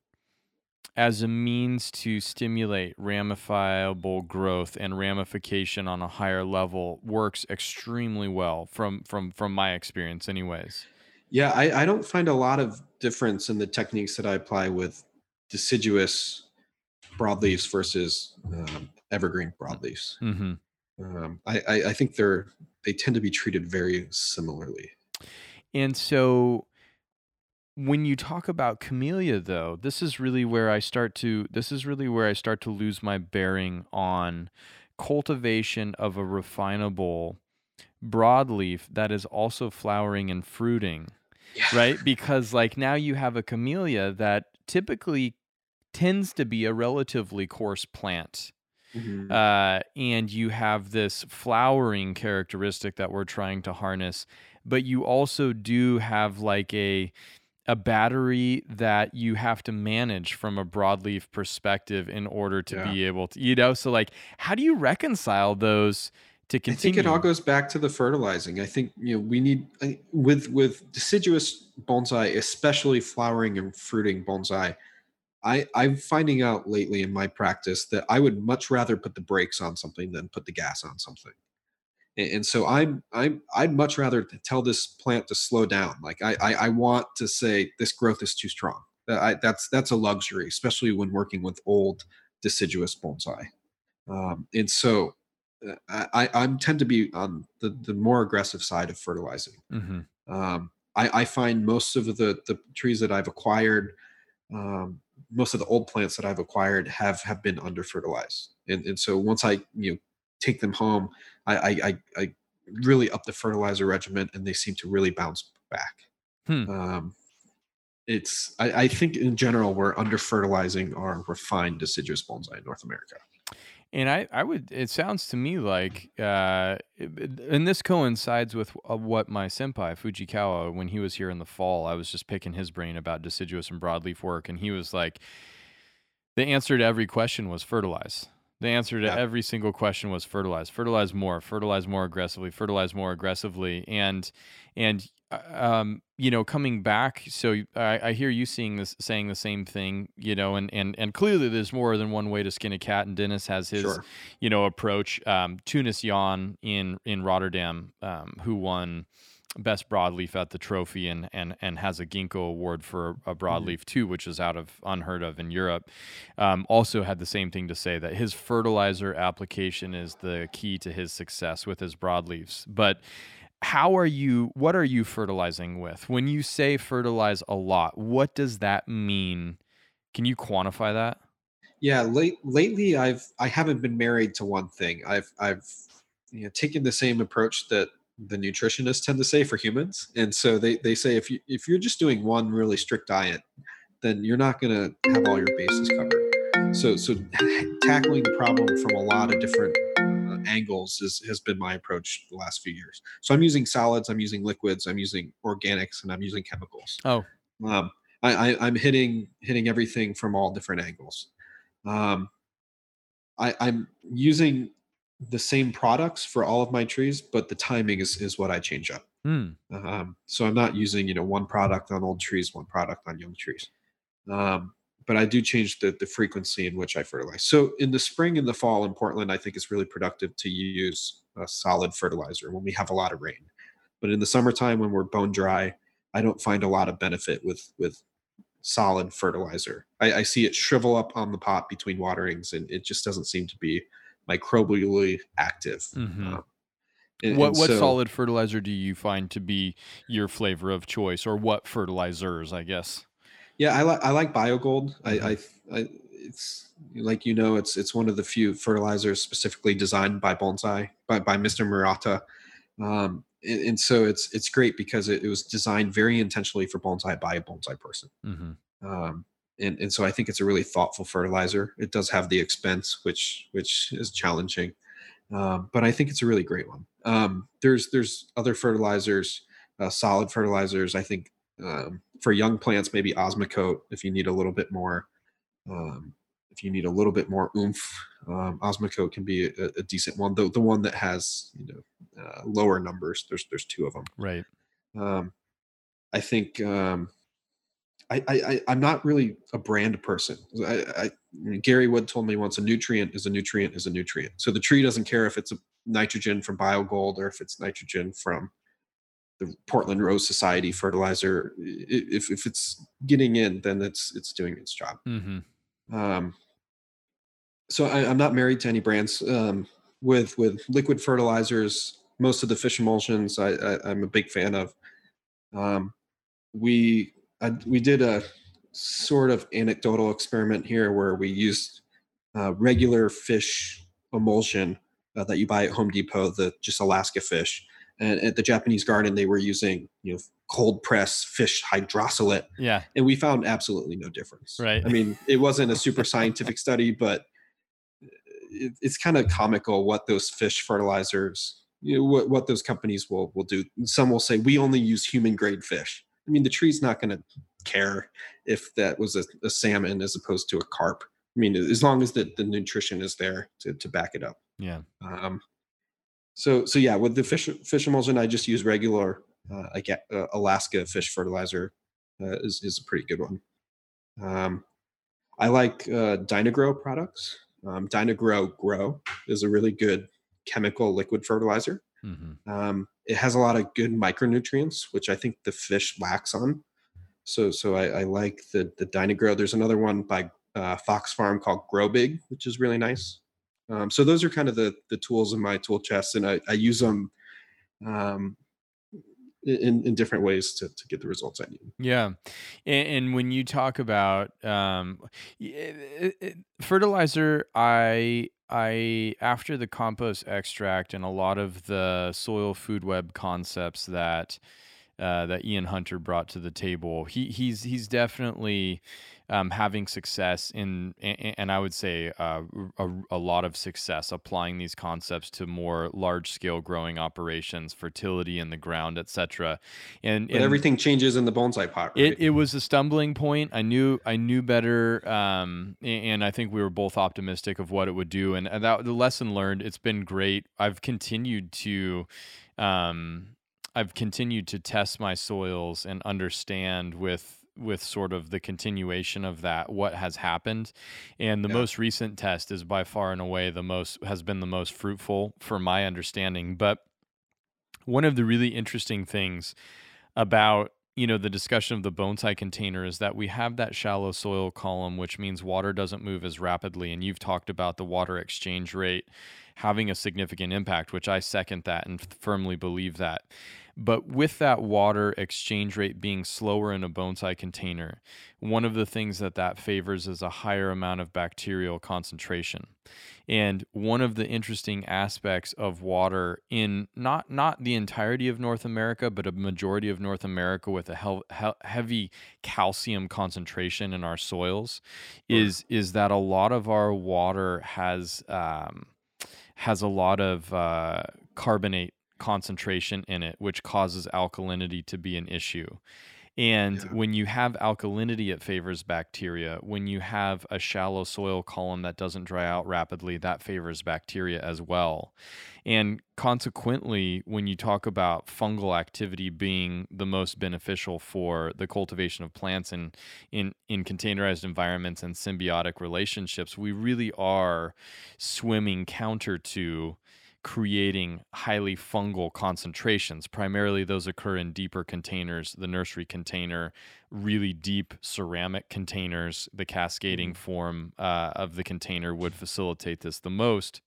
as a means to stimulate ramifiable growth and ramification on a higher level works extremely well from from from my experience anyways Yeah, I, I don't find a lot of difference in the techniques that I apply with deciduous broadleaves versus um, evergreen broadleaves. hmm Um, I, I, I think they're they tend to be treated very similarly. and so when you talk about camellia though this is really where i start to this is really where i start to lose my bearing on cultivation of a refinable broadleaf that is also flowering and fruiting Yeah. right? Because like now you have a camellia that typically tends to be a relatively coarse plant. Mhm. Uh, and you have this flowering characteristic that we're trying to harness, but you also do have like a a battery that you have to manage from a broadleaf perspective in order to Yeah. be able to, you know, so like how do you reconcile those to continue? I think it all goes back to the fertilizing. I think you know we need with with deciduous bonsai, especially flowering and fruiting bonsai. I I'm finding out lately in my practice that I would much rather put the brakes on something than put the gas on something. And, so I'm I'm I'd much rather tell this plant to slow down. Like I I, I want to say this growth is too strong. I, that's that's a luxury, especially when working with old deciduous bonsai. Um, and so uh, I, I I'm tend to be on the, the more aggressive side of fertilizing. hmm Um, I, I find most of the the trees that I've acquired, um, most of the old plants that I've acquired have have been under fertilized, and and so once I you know take them home, I I, I, I really up the fertilizer regimen, and they seem to really bounce back. Hmm. Um, it's I, I think in general we're under fertilizing our refined deciduous bonsai in North America. And I, I would. It sounds to me like, uh, and this coincides with uh, what my senpai Fujikawa, when he was here in the fall, I was just picking his brain about deciduous and broadleaf work, and he was like, the answer to every question was fertilize. The answer to Yeah. every single question was fertilize. Fertilize more. Fertilize more aggressively. Fertilize more aggressively. And and uh, um, you know, coming back. So I, I hear you seeing this, saying the same thing. You know, and and and clearly there's more than one way to skin a cat. And Dennis has his Sure. you know approach. Um, Teunis Jan in in Rotterdam, um, who won best broadleaf at the trophy and and and has a ginkgo award for a broadleaf too which is out of unheard of in europe. Um, also had the same thing to say that his fertilizer application is the key to his success with his broadleaves but how are you what are you fertilizing with? When you say fertilize a lot what does that mean? Can you quantify that? Yeah, late lately I've I haven't been married to one thing. I've I've you know taken the same approach that the nutritionists tend to say for humans. And so they they say if you if you're just doing one really strict diet, then you're not going to have all your bases covered. So so tackling the problem from a lot of different uh, angles is, has been my approach the last few years. So I'm using solids, I'm using liquids, I'm using organics, and I'm using chemicals. oh Um, I, I, I'm hitting hitting everything from all different angles. Um, I, I'm using the same products for all of my trees, but the timing is is what I change up. hmm. Um, so I'm not using you know one product on old trees, one product on young trees. Um, but I do change the the frequency in which I fertilize. So in the spring and the fall in Portland, I think it's really productive to use a solid fertilizer when we have a lot of rain. But in the summertime when we're bone dry, I don't find a lot of benefit with with solid fertilizer. I, I see it shrivel up on the pot between waterings, and it just doesn't seem to be microbially active. Mhm. Um, and- what and what so- solid fertilizer do you find to be your flavor of choice or what fertilizers i guess Yeah, I like I like BioGold. Mm-hmm. I, I, I it's like you know, it's it's one of the few fertilizers specifically designed by bonsai by by Mr. Murata. Um, and, and, so it's it's great because it, it, was designed very intentionally for bonsai by a bonsai person. Mm-hmm. Um, and, and so I think it's a really thoughtful fertilizer. It does have the expense, which which is challenging, um, but I think it's a really great one. Um, there's there's other fertilizers, uh, solid fertilizers. I think um, for young plants, maybe Osmocote if you need a little bit more. Um, if you need a little bit more oomph, um, Osmocote can be a, a, decent one. The the one that has you know uh, lower numbers. There's there's two of them. Right. Um, I think um, I, I I'm not really a brand person. I, I Gary Wood told me once a nutrient is a nutrient is a nutrient. So the tree doesn't care if it's a nitrogen from BioGold or if it's nitrogen from the Portland Rose Society fertilizer. If if it's getting in, then it's it's doing its job. Mm-hmm. Um, so I, am not married to any brands. Um, with with liquid fertilizers, most of the fish emulsions I, I am a big fan of. Um, we I, we did a sort of anecdotal experiment here where we used uh, regular fish emulsion uh, that you buy at Home Depot, the just Alaska fish. And at the Japanese garden, they were using you know cold press fish hydrolysate. Yeah. And we found absolutely no difference. Right. I mean, it wasn't a super scientific study, but it, it's kind of comical what those fish fertilizers, you know, what, what those companies will will do. Some will say we only use human grade fish. I mean, the tree's not going to care if that was a, a, salmon as opposed to a carp. I mean, as long as the, the nutrition is there to, to back it up. Yeah. Um, so, so yeah, with the fish, fish emulsion, I just use regular, uh, uh, Alaska fish fertilizer uh, is, is a pretty good one. Um, I like uh, Dyna-Gro products. Um, Dyna-Gro Grow is a really good chemical liquid fertilizer. Mm-hmm. Um, it has a lot of good micronutrients, which I think the fish lacks on. So, so I, I like the the Dyna-Gro. There's another one by uh, Fox Farm called Grow Big, which is really nice. Um, so those are kind of the the tools in my tool chest, and I, I use them um, in, in different ways to, to get the results I need. Yeah. And, and when you talk about um, it, it, fertilizer, I, I, after the compost extract and a lot of the soil food web concepts that, uh, that Ian Hunter brought to the table, he, he's, he's definitely, um, having success in, and I would say uh, a, a, lot of success applying these concepts to more large scale growing operations, fertility in the ground, etc. And, and, everything changes in the bonsai pot. Right? It, it was a stumbling point. I knew I knew better, um, and I think we were both optimistic of what it would do. And, and that the lesson learned. It's been great. I've continued to. Um, I've continued to test my soils and understand with with sort of the continuation of that what has happened. And the yeah. most recent test is by far and away the most has been the most fruitful for my understanding. But one of the really interesting things about you know the discussion of the bonsai container is that we have that shallow soil column which means water doesn't move as rapidly. And you've talked about the water exchange rate having a significant impact which I second that and firmly believe that but with that water exchange rate being slower in a bonsai container, one of the things that that favors is a higher amount of bacterial concentration. And one of the interesting aspects of water in not not the entirety of North America, but a majority of North America with a he- he- heavy calcium concentration in our soils, is is that a lot of our water has um, has a lot of uh, carbonate concentration in it, which causes alkalinity to be an issue. And yeah. when you have alkalinity, it favors bacteria. When you have a shallow soil column that doesn't dry out rapidly, that favors bacteria as well. And consequently, when you talk about fungal activity being the most beneficial for the cultivation of plants in, in, in containerized environments and symbiotic relationships, we really are swimming counter to creating highly fungal concentrations. Primarily, those occur in deeper containers, the nursery container, really deep ceramic containers. The cascading mm-hmm. form uh, of the container would facilitate this the most,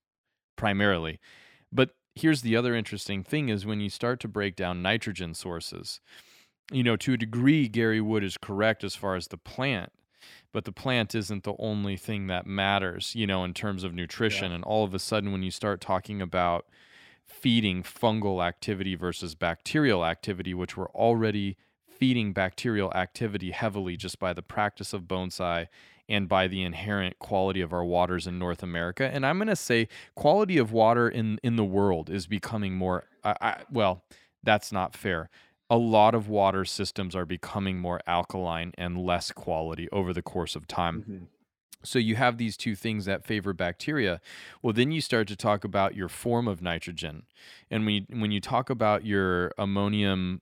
primarily. But here's the other interesting thing is when you start to break down nitrogen sources, you know, to a degree, Gary Wood is correct as far as the plant but the plant isn't the only thing that matters, you know, in terms of nutrition. Yeah. And all of a sudden, when you start talking about feeding fungal activity versus bacterial activity, which we're already feeding bacterial activity heavily just by the practice of bonsai and by the inherent quality of our waters in North America. And I'm going to say quality of water in in the world is becoming more I, I, well, that's not fair. A lot of water systems are becoming more alkaline and less quality over the course of time. Mm-hmm. So you have these two things that favor bacteria. Well, then you start to talk about your form of nitrogen. And when you, when you talk about your ammonium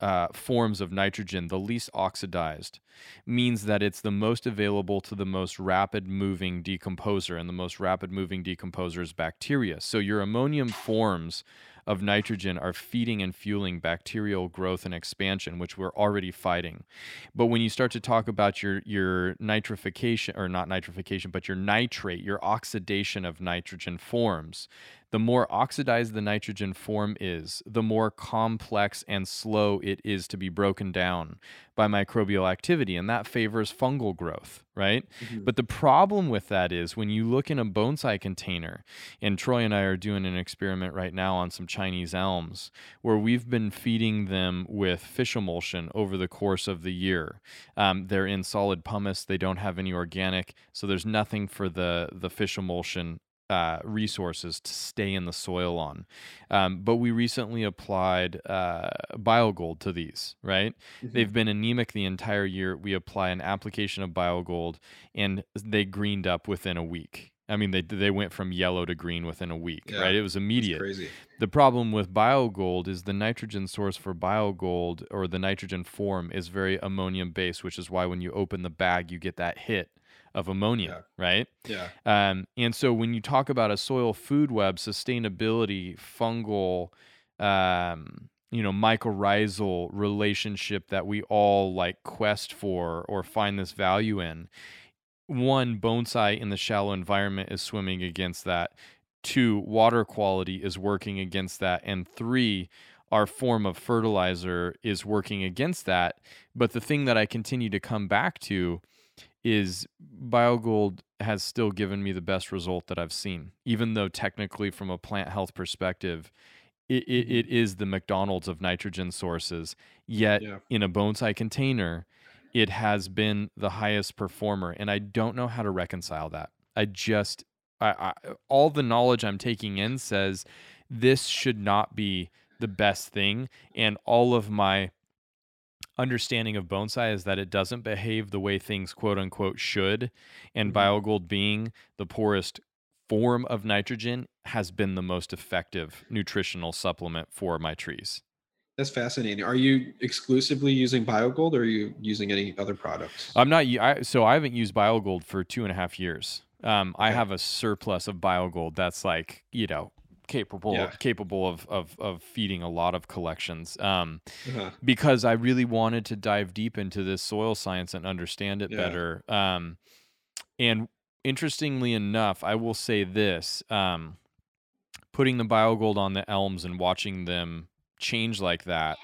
uh, forms of nitrogen, the least oxidized, means that it's the most available to the most rapid moving decomposer, and the most rapid moving decomposer is bacteria. So your ammonium forms of nitrogen are feeding and fueling bacterial growth and expansion, which we're already fighting. But when you start to talk about your your nitrification or not nitrification, but your nitrate, your oxidation of nitrogen forms, the more oxidized the nitrogen form is, the more complex and slow it is to be broken down by microbial activity, and that favors fungal growth, right? Mm-hmm. But the problem with that is when you look in a bonsai container, and Troy and I are doing an experiment right now on some Chinese elms where we've been feeding them with fish emulsion over the course of the year. Um, they're in solid pumice, they don't have any organic, so there's nothing for the, the fish emulsion uh, resources to stay in the soil on. Um, but we recently applied uh, BioGold to these, right? Mm-hmm. They've been anemic the entire year. We apply an application of BioGold and they greened up within a week. I mean, they they went from yellow to green within a week, yeah, right? It was immediate. Crazy. The problem with BioGold is the nitrogen source for BioGold or the nitrogen form is very ammonium based, which is why when you open the bag, you get that hit of ammonia, yeah. right? Yeah. Um, and so when you talk about a soil food web, sustainability, fungal, um, you know, mycorrhizal relationship that we all like quest for or find this value in, one, bonsai in the shallow environment is swimming against that. Two, water quality is working against that. And three, our form of fertilizer is working against that. But the thing that I continue to come back to is BioGold has still given me the best result that I've seen, even though technically, from a plant health perspective, it, it, mm-hmm. it is the McDonald's of nitrogen sources. Yet, yeah. in a bonsai container, it has been the highest performer. And I don't know how to reconcile that. I just, I, I, all the knowledge I'm taking in says this should not be the best thing. And all of my understanding of bonsai is that it doesn't behave the way things quote unquote should. And mm-hmm. biogold being the poorest form of nitrogen has been the most effective nutritional supplement for my trees. That's fascinating. Are you exclusively using BioGold or are you using any other products? I'm not. I, so I haven't used BioGold for two and a half years. Um, I have a surplus of BioGold that's like, you know, capable yeah. capable of, of of feeding a lot of collections um, uh-huh. because I really wanted to dive deep into this soil science and understand it yeah. better um, and interestingly enough I will say this um, putting the biogold on the elms and watching them change like that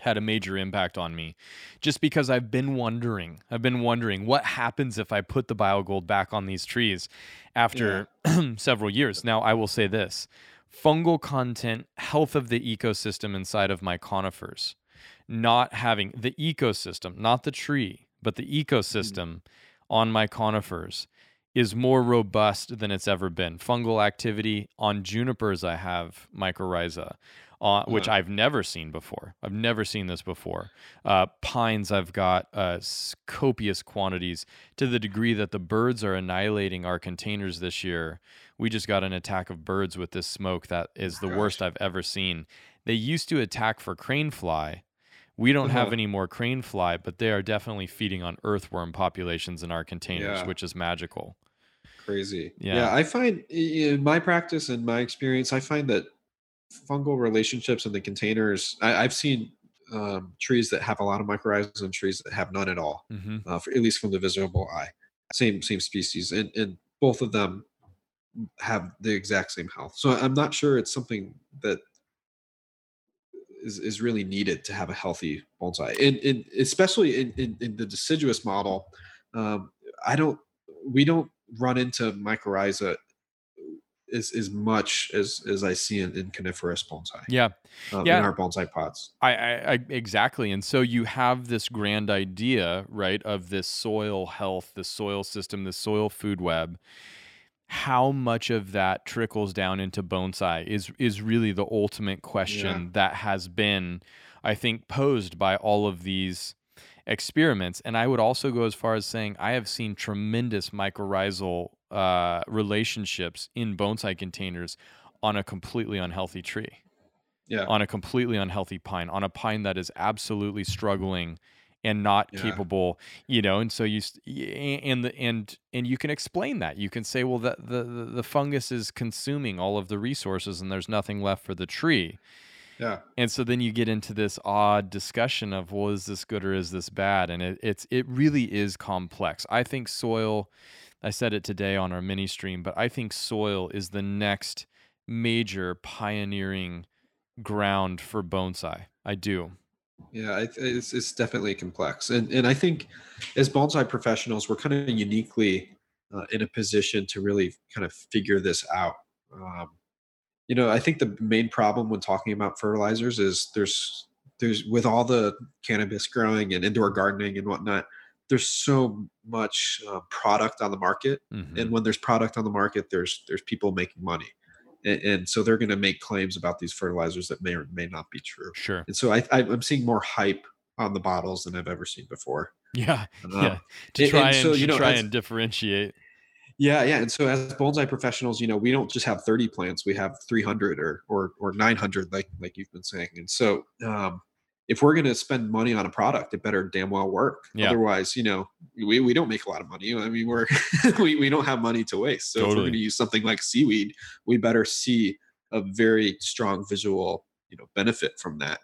had a major impact on me just because I've been wondering I've been wondering what happens if I put the biogold back on these trees after yeah. several years now I will say this fungal content health of the ecosystem inside of my conifers not having the ecosystem not the tree but the ecosystem mm. on my conifers is more robust than it's ever been fungal activity on junipers I have mycorrhiza uh, which I've never seen before. I've never seen this before. Uh, pines, I've got uh, copious quantities to the degree that the birds are annihilating our containers this year. We just got an attack of birds with this smoke that is the Gosh. worst I've ever seen. They used to attack for crane fly. We don't uh-huh. have any more crane fly, but they are definitely feeding on earthworm populations in our containers, yeah. which is magical. Crazy. Yeah. yeah, I find in my practice and my experience, I find that fungal relationships in the containers. I, have seen um, trees that have a lot of mycorrhizas and trees that have none at all, mm-hmm. uh, for, at least from the visible eye. Same same species, and and both of them have the exact same health. So I'm not sure it's something that is, is really needed to have a healthy bonsai, and, and especially in, in, in the deciduous model. Um, I don't we don't run into mycorrhiza as as much as as I see in, in coniferous bonsai. Yeah, um, yeah. In our bonsai pots. I, I, I exactly, and so you have this grand idea, right, of this soil health, the soil system, the soil food web. How much of that trickles down into bonsai is is really the ultimate question yeah. that has been, I think, posed by all of these experiments. And I would also go as far as saying I have seen tremendous mycorrhizal uh, relationships in bonsai containers on a completely unhealthy tree. Yeah. On a completely unhealthy pine, on a pine that is absolutely struggling and not yeah. capable, you know, and so you and the and and you can explain that. You can say, well, that the the fungus is consuming all of the resources and there's nothing left for the tree. Yeah. And so then you get into this odd discussion of, well, is this good or is this bad? And it, it's it really is complex. I think soil I said it today on our mini stream, but I think soil is the next major pioneering ground for bonsai. I do. Yeah, it's, it's definitely complex, and and I think as bonsai professionals, we're kind of uniquely uh, in a position to really kind of figure this out. Um, you know, I think the main problem when talking about fertilizers is there's there's with all the cannabis growing and indoor gardening and whatnot, there's so much uh, product on the market mm-hmm. and when there's product on the market there's there's people making money. And, and so they're going to make claims about these fertilizers that may or may not be true. Sure. And so I, I am seeing more hype on the bottles than i've ever seen before. Yeah. Um, yeah. To try and, and, so, you know, try as, and differentiate. Yeah yeah. And so as bonsai professionals you know we don't just have 30 plants we have 300 or or or 900 like like you've been saying. And so um if we're going to spend money on a product, it better damn well work. Yeah. Otherwise, you know, we, we don't make a lot of money. I mean, we're we, we don't have money to waste. So totally. if we're going to use something like seaweed, we better see a very strong visual, you know, benefit from that.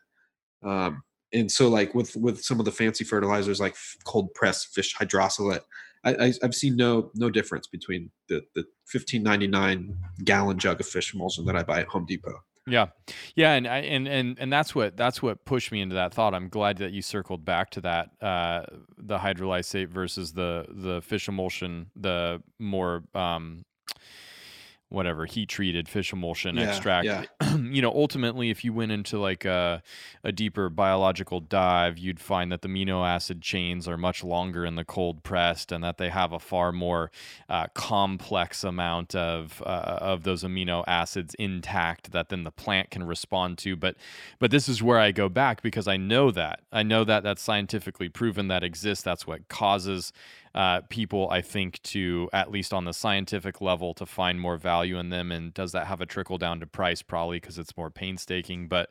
Um, and so like with with some of the fancy fertilizers like cold pressed fish hydrolysate, I, I have seen no no difference between the the 15.99 gallon jug of fish emulsion that I buy at Home Depot yeah, yeah, and I and and and that's what that's what pushed me into that thought. I'm glad that you circled back to that uh, the hydrolysate versus the the fish emulsion, the more um, whatever heat treated fish emulsion yeah, extract. Yeah. you know, ultimately, if you went into like a, a, deeper biological dive, you'd find that the amino acid chains are much longer in the cold pressed, and that they have a far more uh, complex amount of uh, of those amino acids intact that then the plant can respond to. But but this is where I go back because I know that I know that that's scientifically proven that exists. That's what causes uh, people, I think, to at least on the scientific level, to find more value in them. And does that have a trickle down to price? Probably because it's more painstaking. But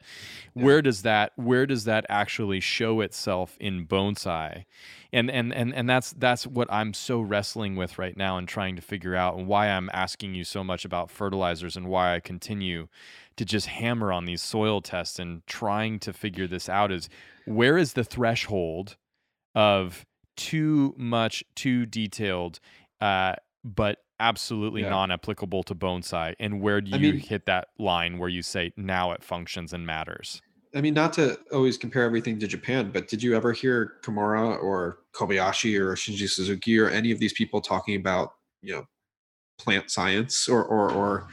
yeah. where does that where does that actually show itself in bonsai? And and and and that's that's what I'm so wrestling with right now and trying to figure out, and why I'm asking you so much about fertilizers and why I continue to just hammer on these soil tests and trying to figure this out is where is the threshold of too much, too detailed, uh, but absolutely yeah. non-applicable to bonsai. And where do you I mean, hit that line where you say now it functions and matters? I mean, not to always compare everything to Japan, but did you ever hear Kimura or Kobayashi or Shinji Suzuki or any of these people talking about you know plant science or or, or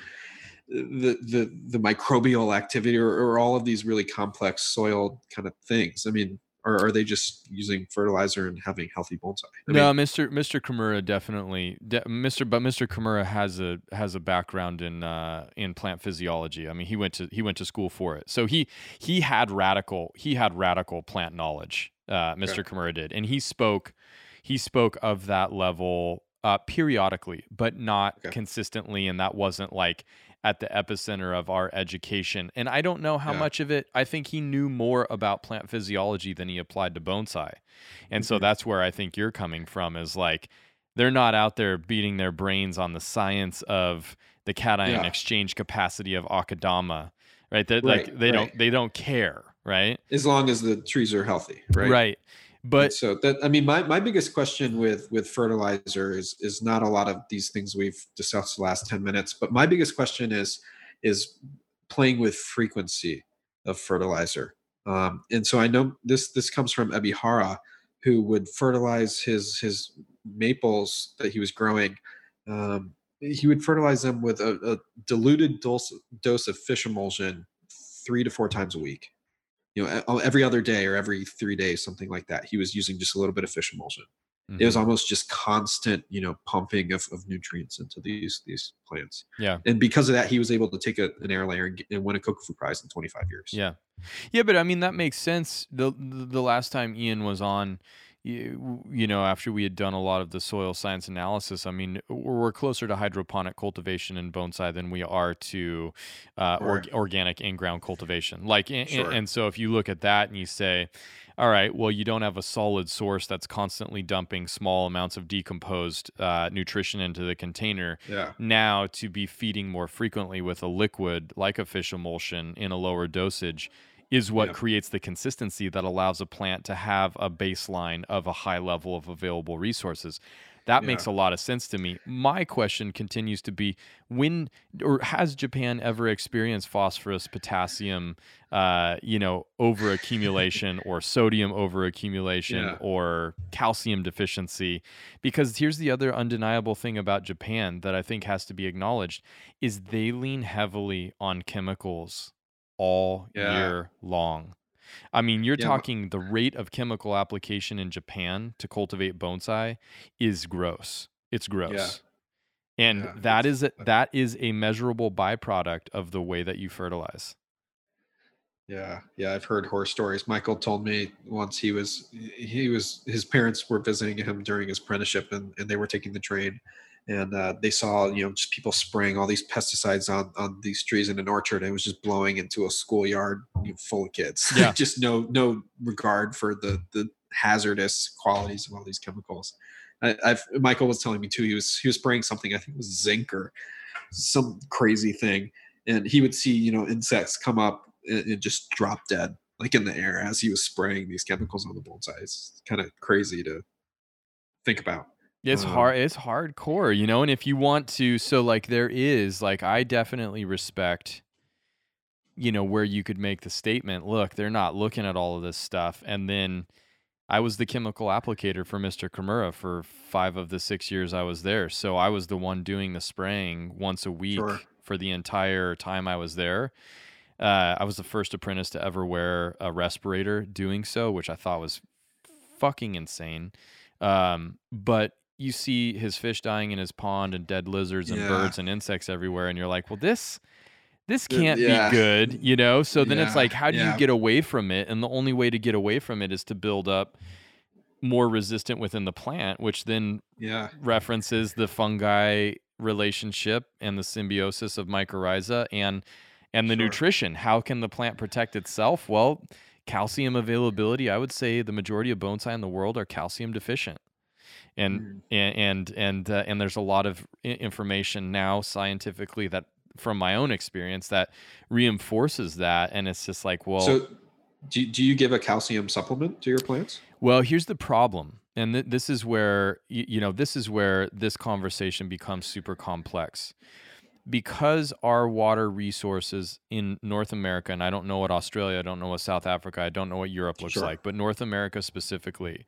the the the microbial activity or, or all of these really complex soil kind of things? I mean, or are they just using fertilizer and having healthy bonsai? I no, mean, Mr. Mr. Kimura definitely, de- Mr. But Mr. Kimura has a has a background in uh, in plant physiology. I mean, he went to he went to school for it, so he he had radical he had radical plant knowledge. Uh, Mr. Okay. Kimura did, and he spoke he spoke of that level uh, periodically, but not okay. consistently, and that wasn't like at the epicenter of our education. And I don't know how yeah. much of it, I think he knew more about plant physiology than he applied to bonsai. And mm-hmm. so that's where I think you're coming from is like, they're not out there beating their brains on the science of the cation yeah. exchange capacity of akadama, right? That right, like they right. don't they don't care, right? As long as the trees are healthy, right? Right. But so that I mean, my, my biggest question with with fertilizer is is not a lot of these things we've discussed the last ten minutes, but my biggest question is is playing with frequency of fertilizer. Um, and so I know this this comes from Ebihara, who would fertilize his his maples that he was growing um, he would fertilize them with a, a diluted dose, dose of fish emulsion three to four times a week. You know, every other day or every three days, something like that. He was using just a little bit of fish emulsion. Mm-hmm. It was mm-hmm. almost just constant, you know, pumping of, of nutrients into these these plants. Yeah. And because of that, he was able to take a, an air layer and, and win a Kokufu Prize in 25 years. Yeah. Yeah, but I mean that makes sense. The the last time Ian was on, you, you know, after we had done a lot of the soil science analysis, I mean, we're closer to hydroponic cultivation in bonsai than we are to uh, or, organic in-ground cultivation. Like, and, sure. and so if you look at that and you say, all right, well, you don't have a solid source that's constantly dumping small amounts of decomposed uh, nutrition into the container. Yeah. Now, to be feeding more frequently with a liquid like a fish emulsion in a lower dosage is what yeah. creates the consistency that allows a plant to have a baseline of a high level of available resources. That yeah. makes a lot of sense to me. My question continues to be when or has Japan ever experienced phosphorus, potassium, uh, you know, over accumulation or sodium over accumulation yeah. or calcium deficiency? Because here's the other undeniable thing about Japan that I think has to be acknowledged is they lean heavily on chemicals all yeah. year long. I mean, you're yeah. talking the rate of chemical application in Japan to cultivate bonsai is gross. It's gross. Yeah. And yeah, that is a, that is a measurable byproduct of the way that you fertilize. Yeah, yeah, I've heard horror stories. Michael told me once he was he was his parents were visiting him during his apprenticeship and, and they were taking the train and uh, they saw you know just people spraying all these pesticides on on these trees in an orchard and it was just blowing into a schoolyard full of kids. Yeah. Just no no regard for the the hazardous qualities of all these chemicals. I, have michael was telling me too he was he was spraying something i think it was zinc or some crazy thing and he would see you know insects come up and, and just drop dead like in the air as he was spraying these chemicals on the it's kind of crazy to think about it's uh, hard. It's hardcore, you know. And if you want to, so like there is, like I definitely respect, you know, where you could make the statement. Look, they're not looking at all of this stuff, and then I was the chemical applicator for Mr. Kimura for five of the six years I was there. So I was the one doing the spraying once a week sure. for the entire time I was there. Uh, I was the first apprentice to ever wear a respirator doing so, which I thought was fucking insane. Um, but you see his fish dying in his pond and dead lizards and yeah. birds and insects everywhere and you're like well this this can't yeah. be good you know so then yeah. it's like how do you get away from it and the only way to get away from it is to build up more resistant within the plant which then yeah. references the fungi relationship and the symbiosis of mycorrhiza and and the sure. nutrition how can the plant protect itself well calcium availability i would say the majority of bonsai in the world are calcium deficient and mm. and and and, uh, and there's a lot of information now scientifically that from my own experience that reinforces that and it's just like well so do, do you give a calcium supplement to your plants well here's the problem and th- this is where you, you know this is where this conversation becomes super complex because our water resources in North America, and I don't know what Australia, I don't know what South Africa, I don't know what Europe looks sure. like, but North America specifically,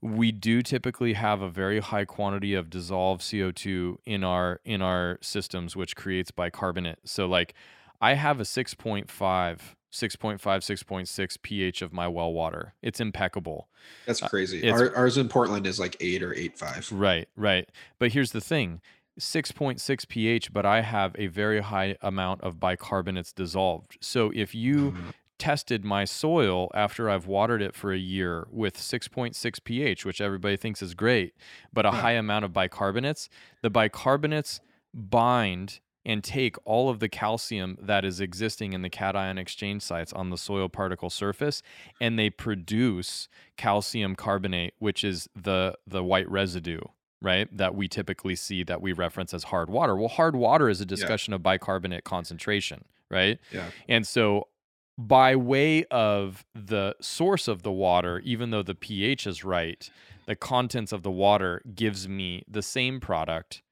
we do typically have a very high quantity of dissolved CO2 in our in our systems, which creates bicarbonate. So like I have a 6.5 6.5 6.6 ph of my well water. It's impeccable. That's uh, crazy. uh, it's, Our, ours in portland is like 8 or 8.5 right right. But here's the thing 6.6 pH, but I have a very high amount of bicarbonates dissolved. So if you mm-hmm. tested my soil after I've watered it for a year with 6.6 pH, which everybody thinks is great, but a yeah. high amount of bicarbonates, the bicarbonates bind and take all of the calcium that is existing in the cation exchange sites on the soil particle surface and they produce calcium carbonate which is the the white residue right? That we typically see that we reference as hard water. Well, hard water is a discussion yeah. of bicarbonate concentration, right? Yeah. And so by way of the source of the water, even though the pH is right, the contents of the water gives me the same product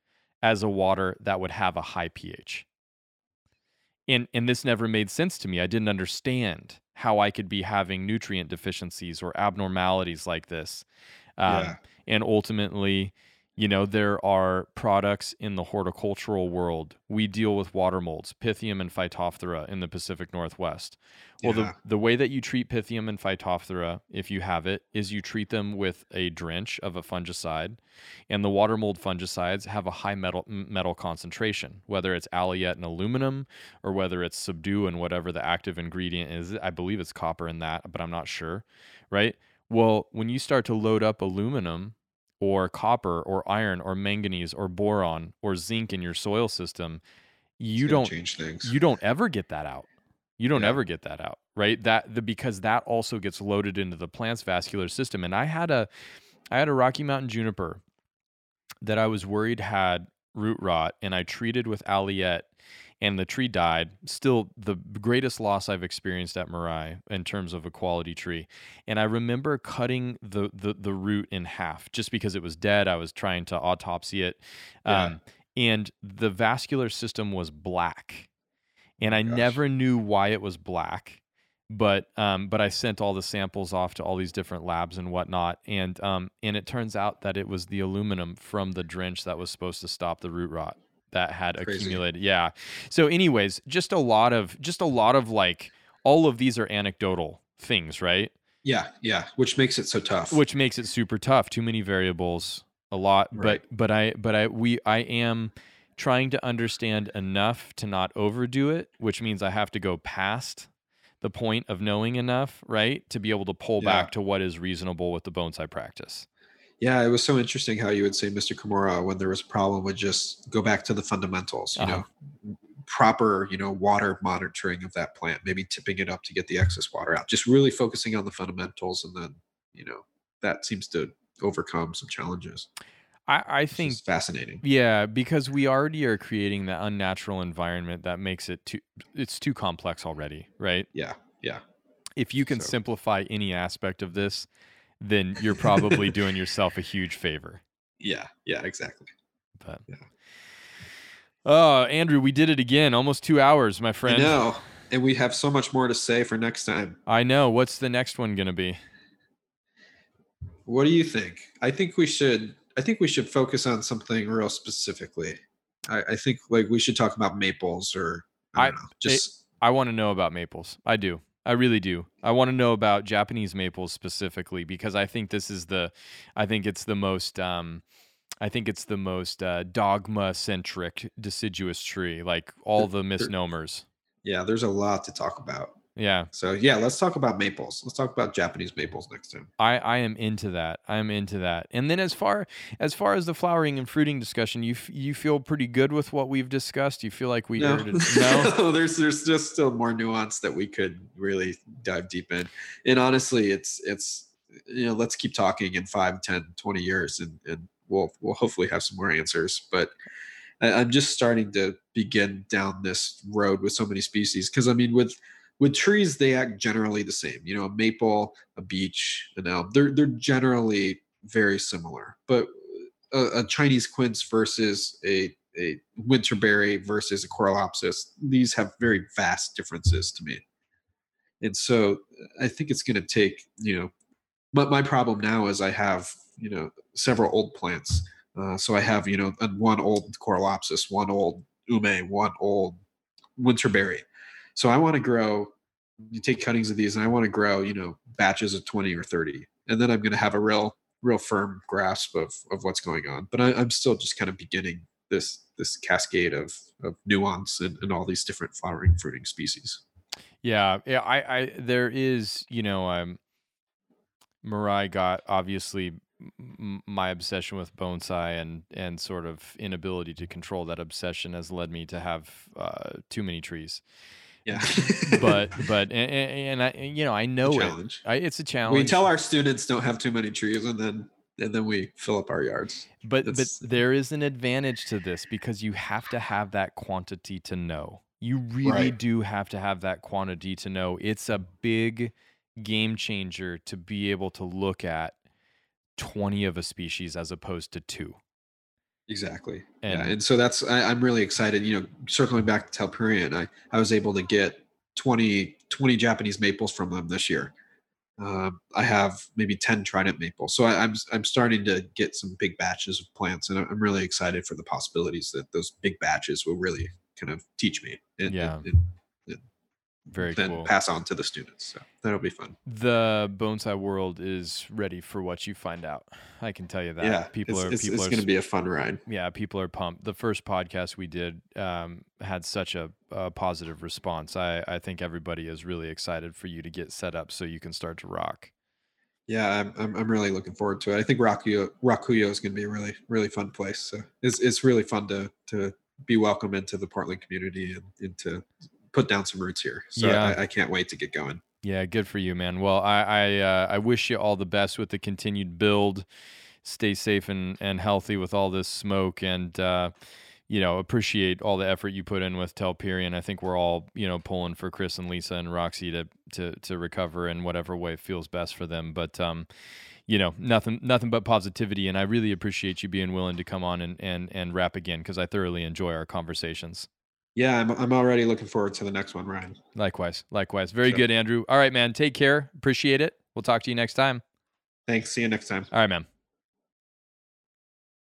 as a water that would have a high pH. And and this never made sense to me. I didn't understand how I could be having nutrient deficiencies or abnormalities like this. Um, yeah. And ultimately, You know, there are products in the horticultural world. We deal with water molds, Pythium and Phytophthora in the Pacific Northwest. Well, Yeah. the, the way that you treat Pythium and Phytophthora, if you have it, is you treat them with a drench of a fungicide. And the water mold fungicides have a high metal metal concentration, whether it's Aliette and aluminum or whether it's subdue and whatever the active ingredient is. I believe it's copper in that, but I'm not sure, right? Well, when you start to load up aluminum or copper or iron or manganese or boron or zinc in your soil system, you don't change things. you don't ever get that out. You don't Yeah. ever get that out, right? That the because that also gets loaded into the plant's vascular system. And I had a I had a Rocky Mountain juniper that I was worried had root rot and I treated with Aliette and the tree died. Still the greatest loss I've experienced at Mirai in terms of a quality tree. And I remember cutting the the, the root in half just because it was dead. I was trying to autopsy it. Yeah. Um, and the vascular system was black. And I Gosh. never knew why it was black. But um, but I sent all the samples off to all these different labs and whatnot, and um, and it turns out that it was the aluminum from the drench that was supposed to stop the root rot that had Crazy. accumulated. Yeah. So, anyways, just a lot of just a lot of like all of these are anecdotal things, right? yeah, yeah, which makes it so tough. Which makes it super tough. Too many variables, a lot. Right. But but I but I we I am trying to understand enough to not overdo it, which means I have to go past the point of knowing enough, right, to be able to pull Yeah. back to what is reasonable with the bones I practice. Yeah, it was so interesting how you would say, Mr. Kimura, when there was a problem, would just go back to the fundamentals. You Uh-huh. know, proper, you know, water monitoring of that plant, maybe tipping it up to get the excess water out. Just really focusing on the fundamentals, and then you know that seems to overcome some challenges. I, I think fascinating. Yeah, because we already are creating that unnatural environment that makes it too it's too complex already, right? Yeah, yeah, If you can So- simplify any aspect of this, then you're probably doing yourself a huge favor. yeah, yeah, exactly. But Yeah. Oh, Andrew, we did it again. Almost 2 hours, my I friend. know, and we have so much more to say for next time. I know. What's the next one going to be? What do you think? I think we should. I think we should focus on something real specifically. I, I think like we should talk about maples or I don't know, just I want to know about maples. I do. I really do. I want to know about Japanese maples specifically because I think this is the, I think it's the most, um, I think it's the most uh, dogma centric deciduous tree, like all the misnomers. yeah. There's a lot to talk about. Yeah, So yeah, let's talk about maples. Let's talk about Japanese maples next time. I, I am into that. I am into that. And then as far as far as the flowering and fruiting discussion, you f- you feel pretty good with what we've discussed. You feel like we No, no? there's there's just still more nuance that we could really dive deep in. And honestly, it's it's you know let's keep talking in 5, 10, 20 years, and and we'll we'll hopefully have some more answers. But I, I'm just starting to begin down this road with so many species because I mean with with trees they act generally the same. You know, a maple, a beech, an elm. They're they're generally very similar, but a, a Chinese quince versus a a winterberry versus a Corylopsis these have very vast differences to me and so i think it's going to take you know but my problem now is i have you know several old plants uh, so i have you know one old Corylopsis one old ume one old winterberry so i want to grow you take cuttings of these and i want to grow you know batches of 20 or 30 and then i'm going to have a real real firm grasp of of what's going on but I, i'm still just kind of beginning this this cascade of of nuance and, and all these different flowering fruiting species Yeah, yeah. I, I, there is, you know, um, Mirai got obviously my obsession with bonsai and and sort of inability to control that obsession has led me to have uh, too many trees. Yeah But but and, and I you know I know it. I, it's a challenge. we tell our students don't have too many trees and then and then we fill up our yards But but there is an advantage to this because you have to have that quantity to know. You really Right. do have to have that quantity to know. It's a big game changer to be able to look at 20 of a species as opposed to two. Exactly. And- yeah, and so that's I, I'm really excited. You know, circling back to Telperion, I I was able to get 20 20 Japanese maples from them this year, um, I have maybe 10 Trident maples. So I, am I'm, I'm starting to get some big batches of plants, and I'm really excited for the possibilities that those big batches will really kind of teach me. And, yeah. And, and, very then cool. pass on to the students. So that'll be fun. The bonsai world is ready for what you find out. I can tell you that. Yeah, people it's, are. It's, people it's going to be a fun ride. Yeah, people are pumped. The first podcast we did um, had such a, a, positive response. I I think everybody is really excited for you to get set up so you can start to rock. Yeah, I'm I'm, I'm really looking forward to it. I think Rakuyo Rakuyo is going to be a really really fun place. So it's it's really fun to to be welcome into the Portland community and, and to put down some roots here. So yeah. I, I, can't wait to get going. Yeah, good for you, man. Well, I I, uh, I wish you all the best with the continued build. Stay safe and and healthy with all this smoke, and uh, you know appreciate all the effort you put in with Telperion. I think we're all you know pulling for Chris and Lisa and Roxy to to to recover in whatever way feels best for them. But um, you know nothing nothing but positivity, and I really appreciate you being willing to come on and and and rap again because I thoroughly enjoy our conversations. Yeah, I'm, I'm already looking forward to the next one, Ryan. Likewise. Likewise. Very sure. good, Andrew. All right, man. Take care. Appreciate it. We'll talk to you next time. Thanks. See you next time. All right, man.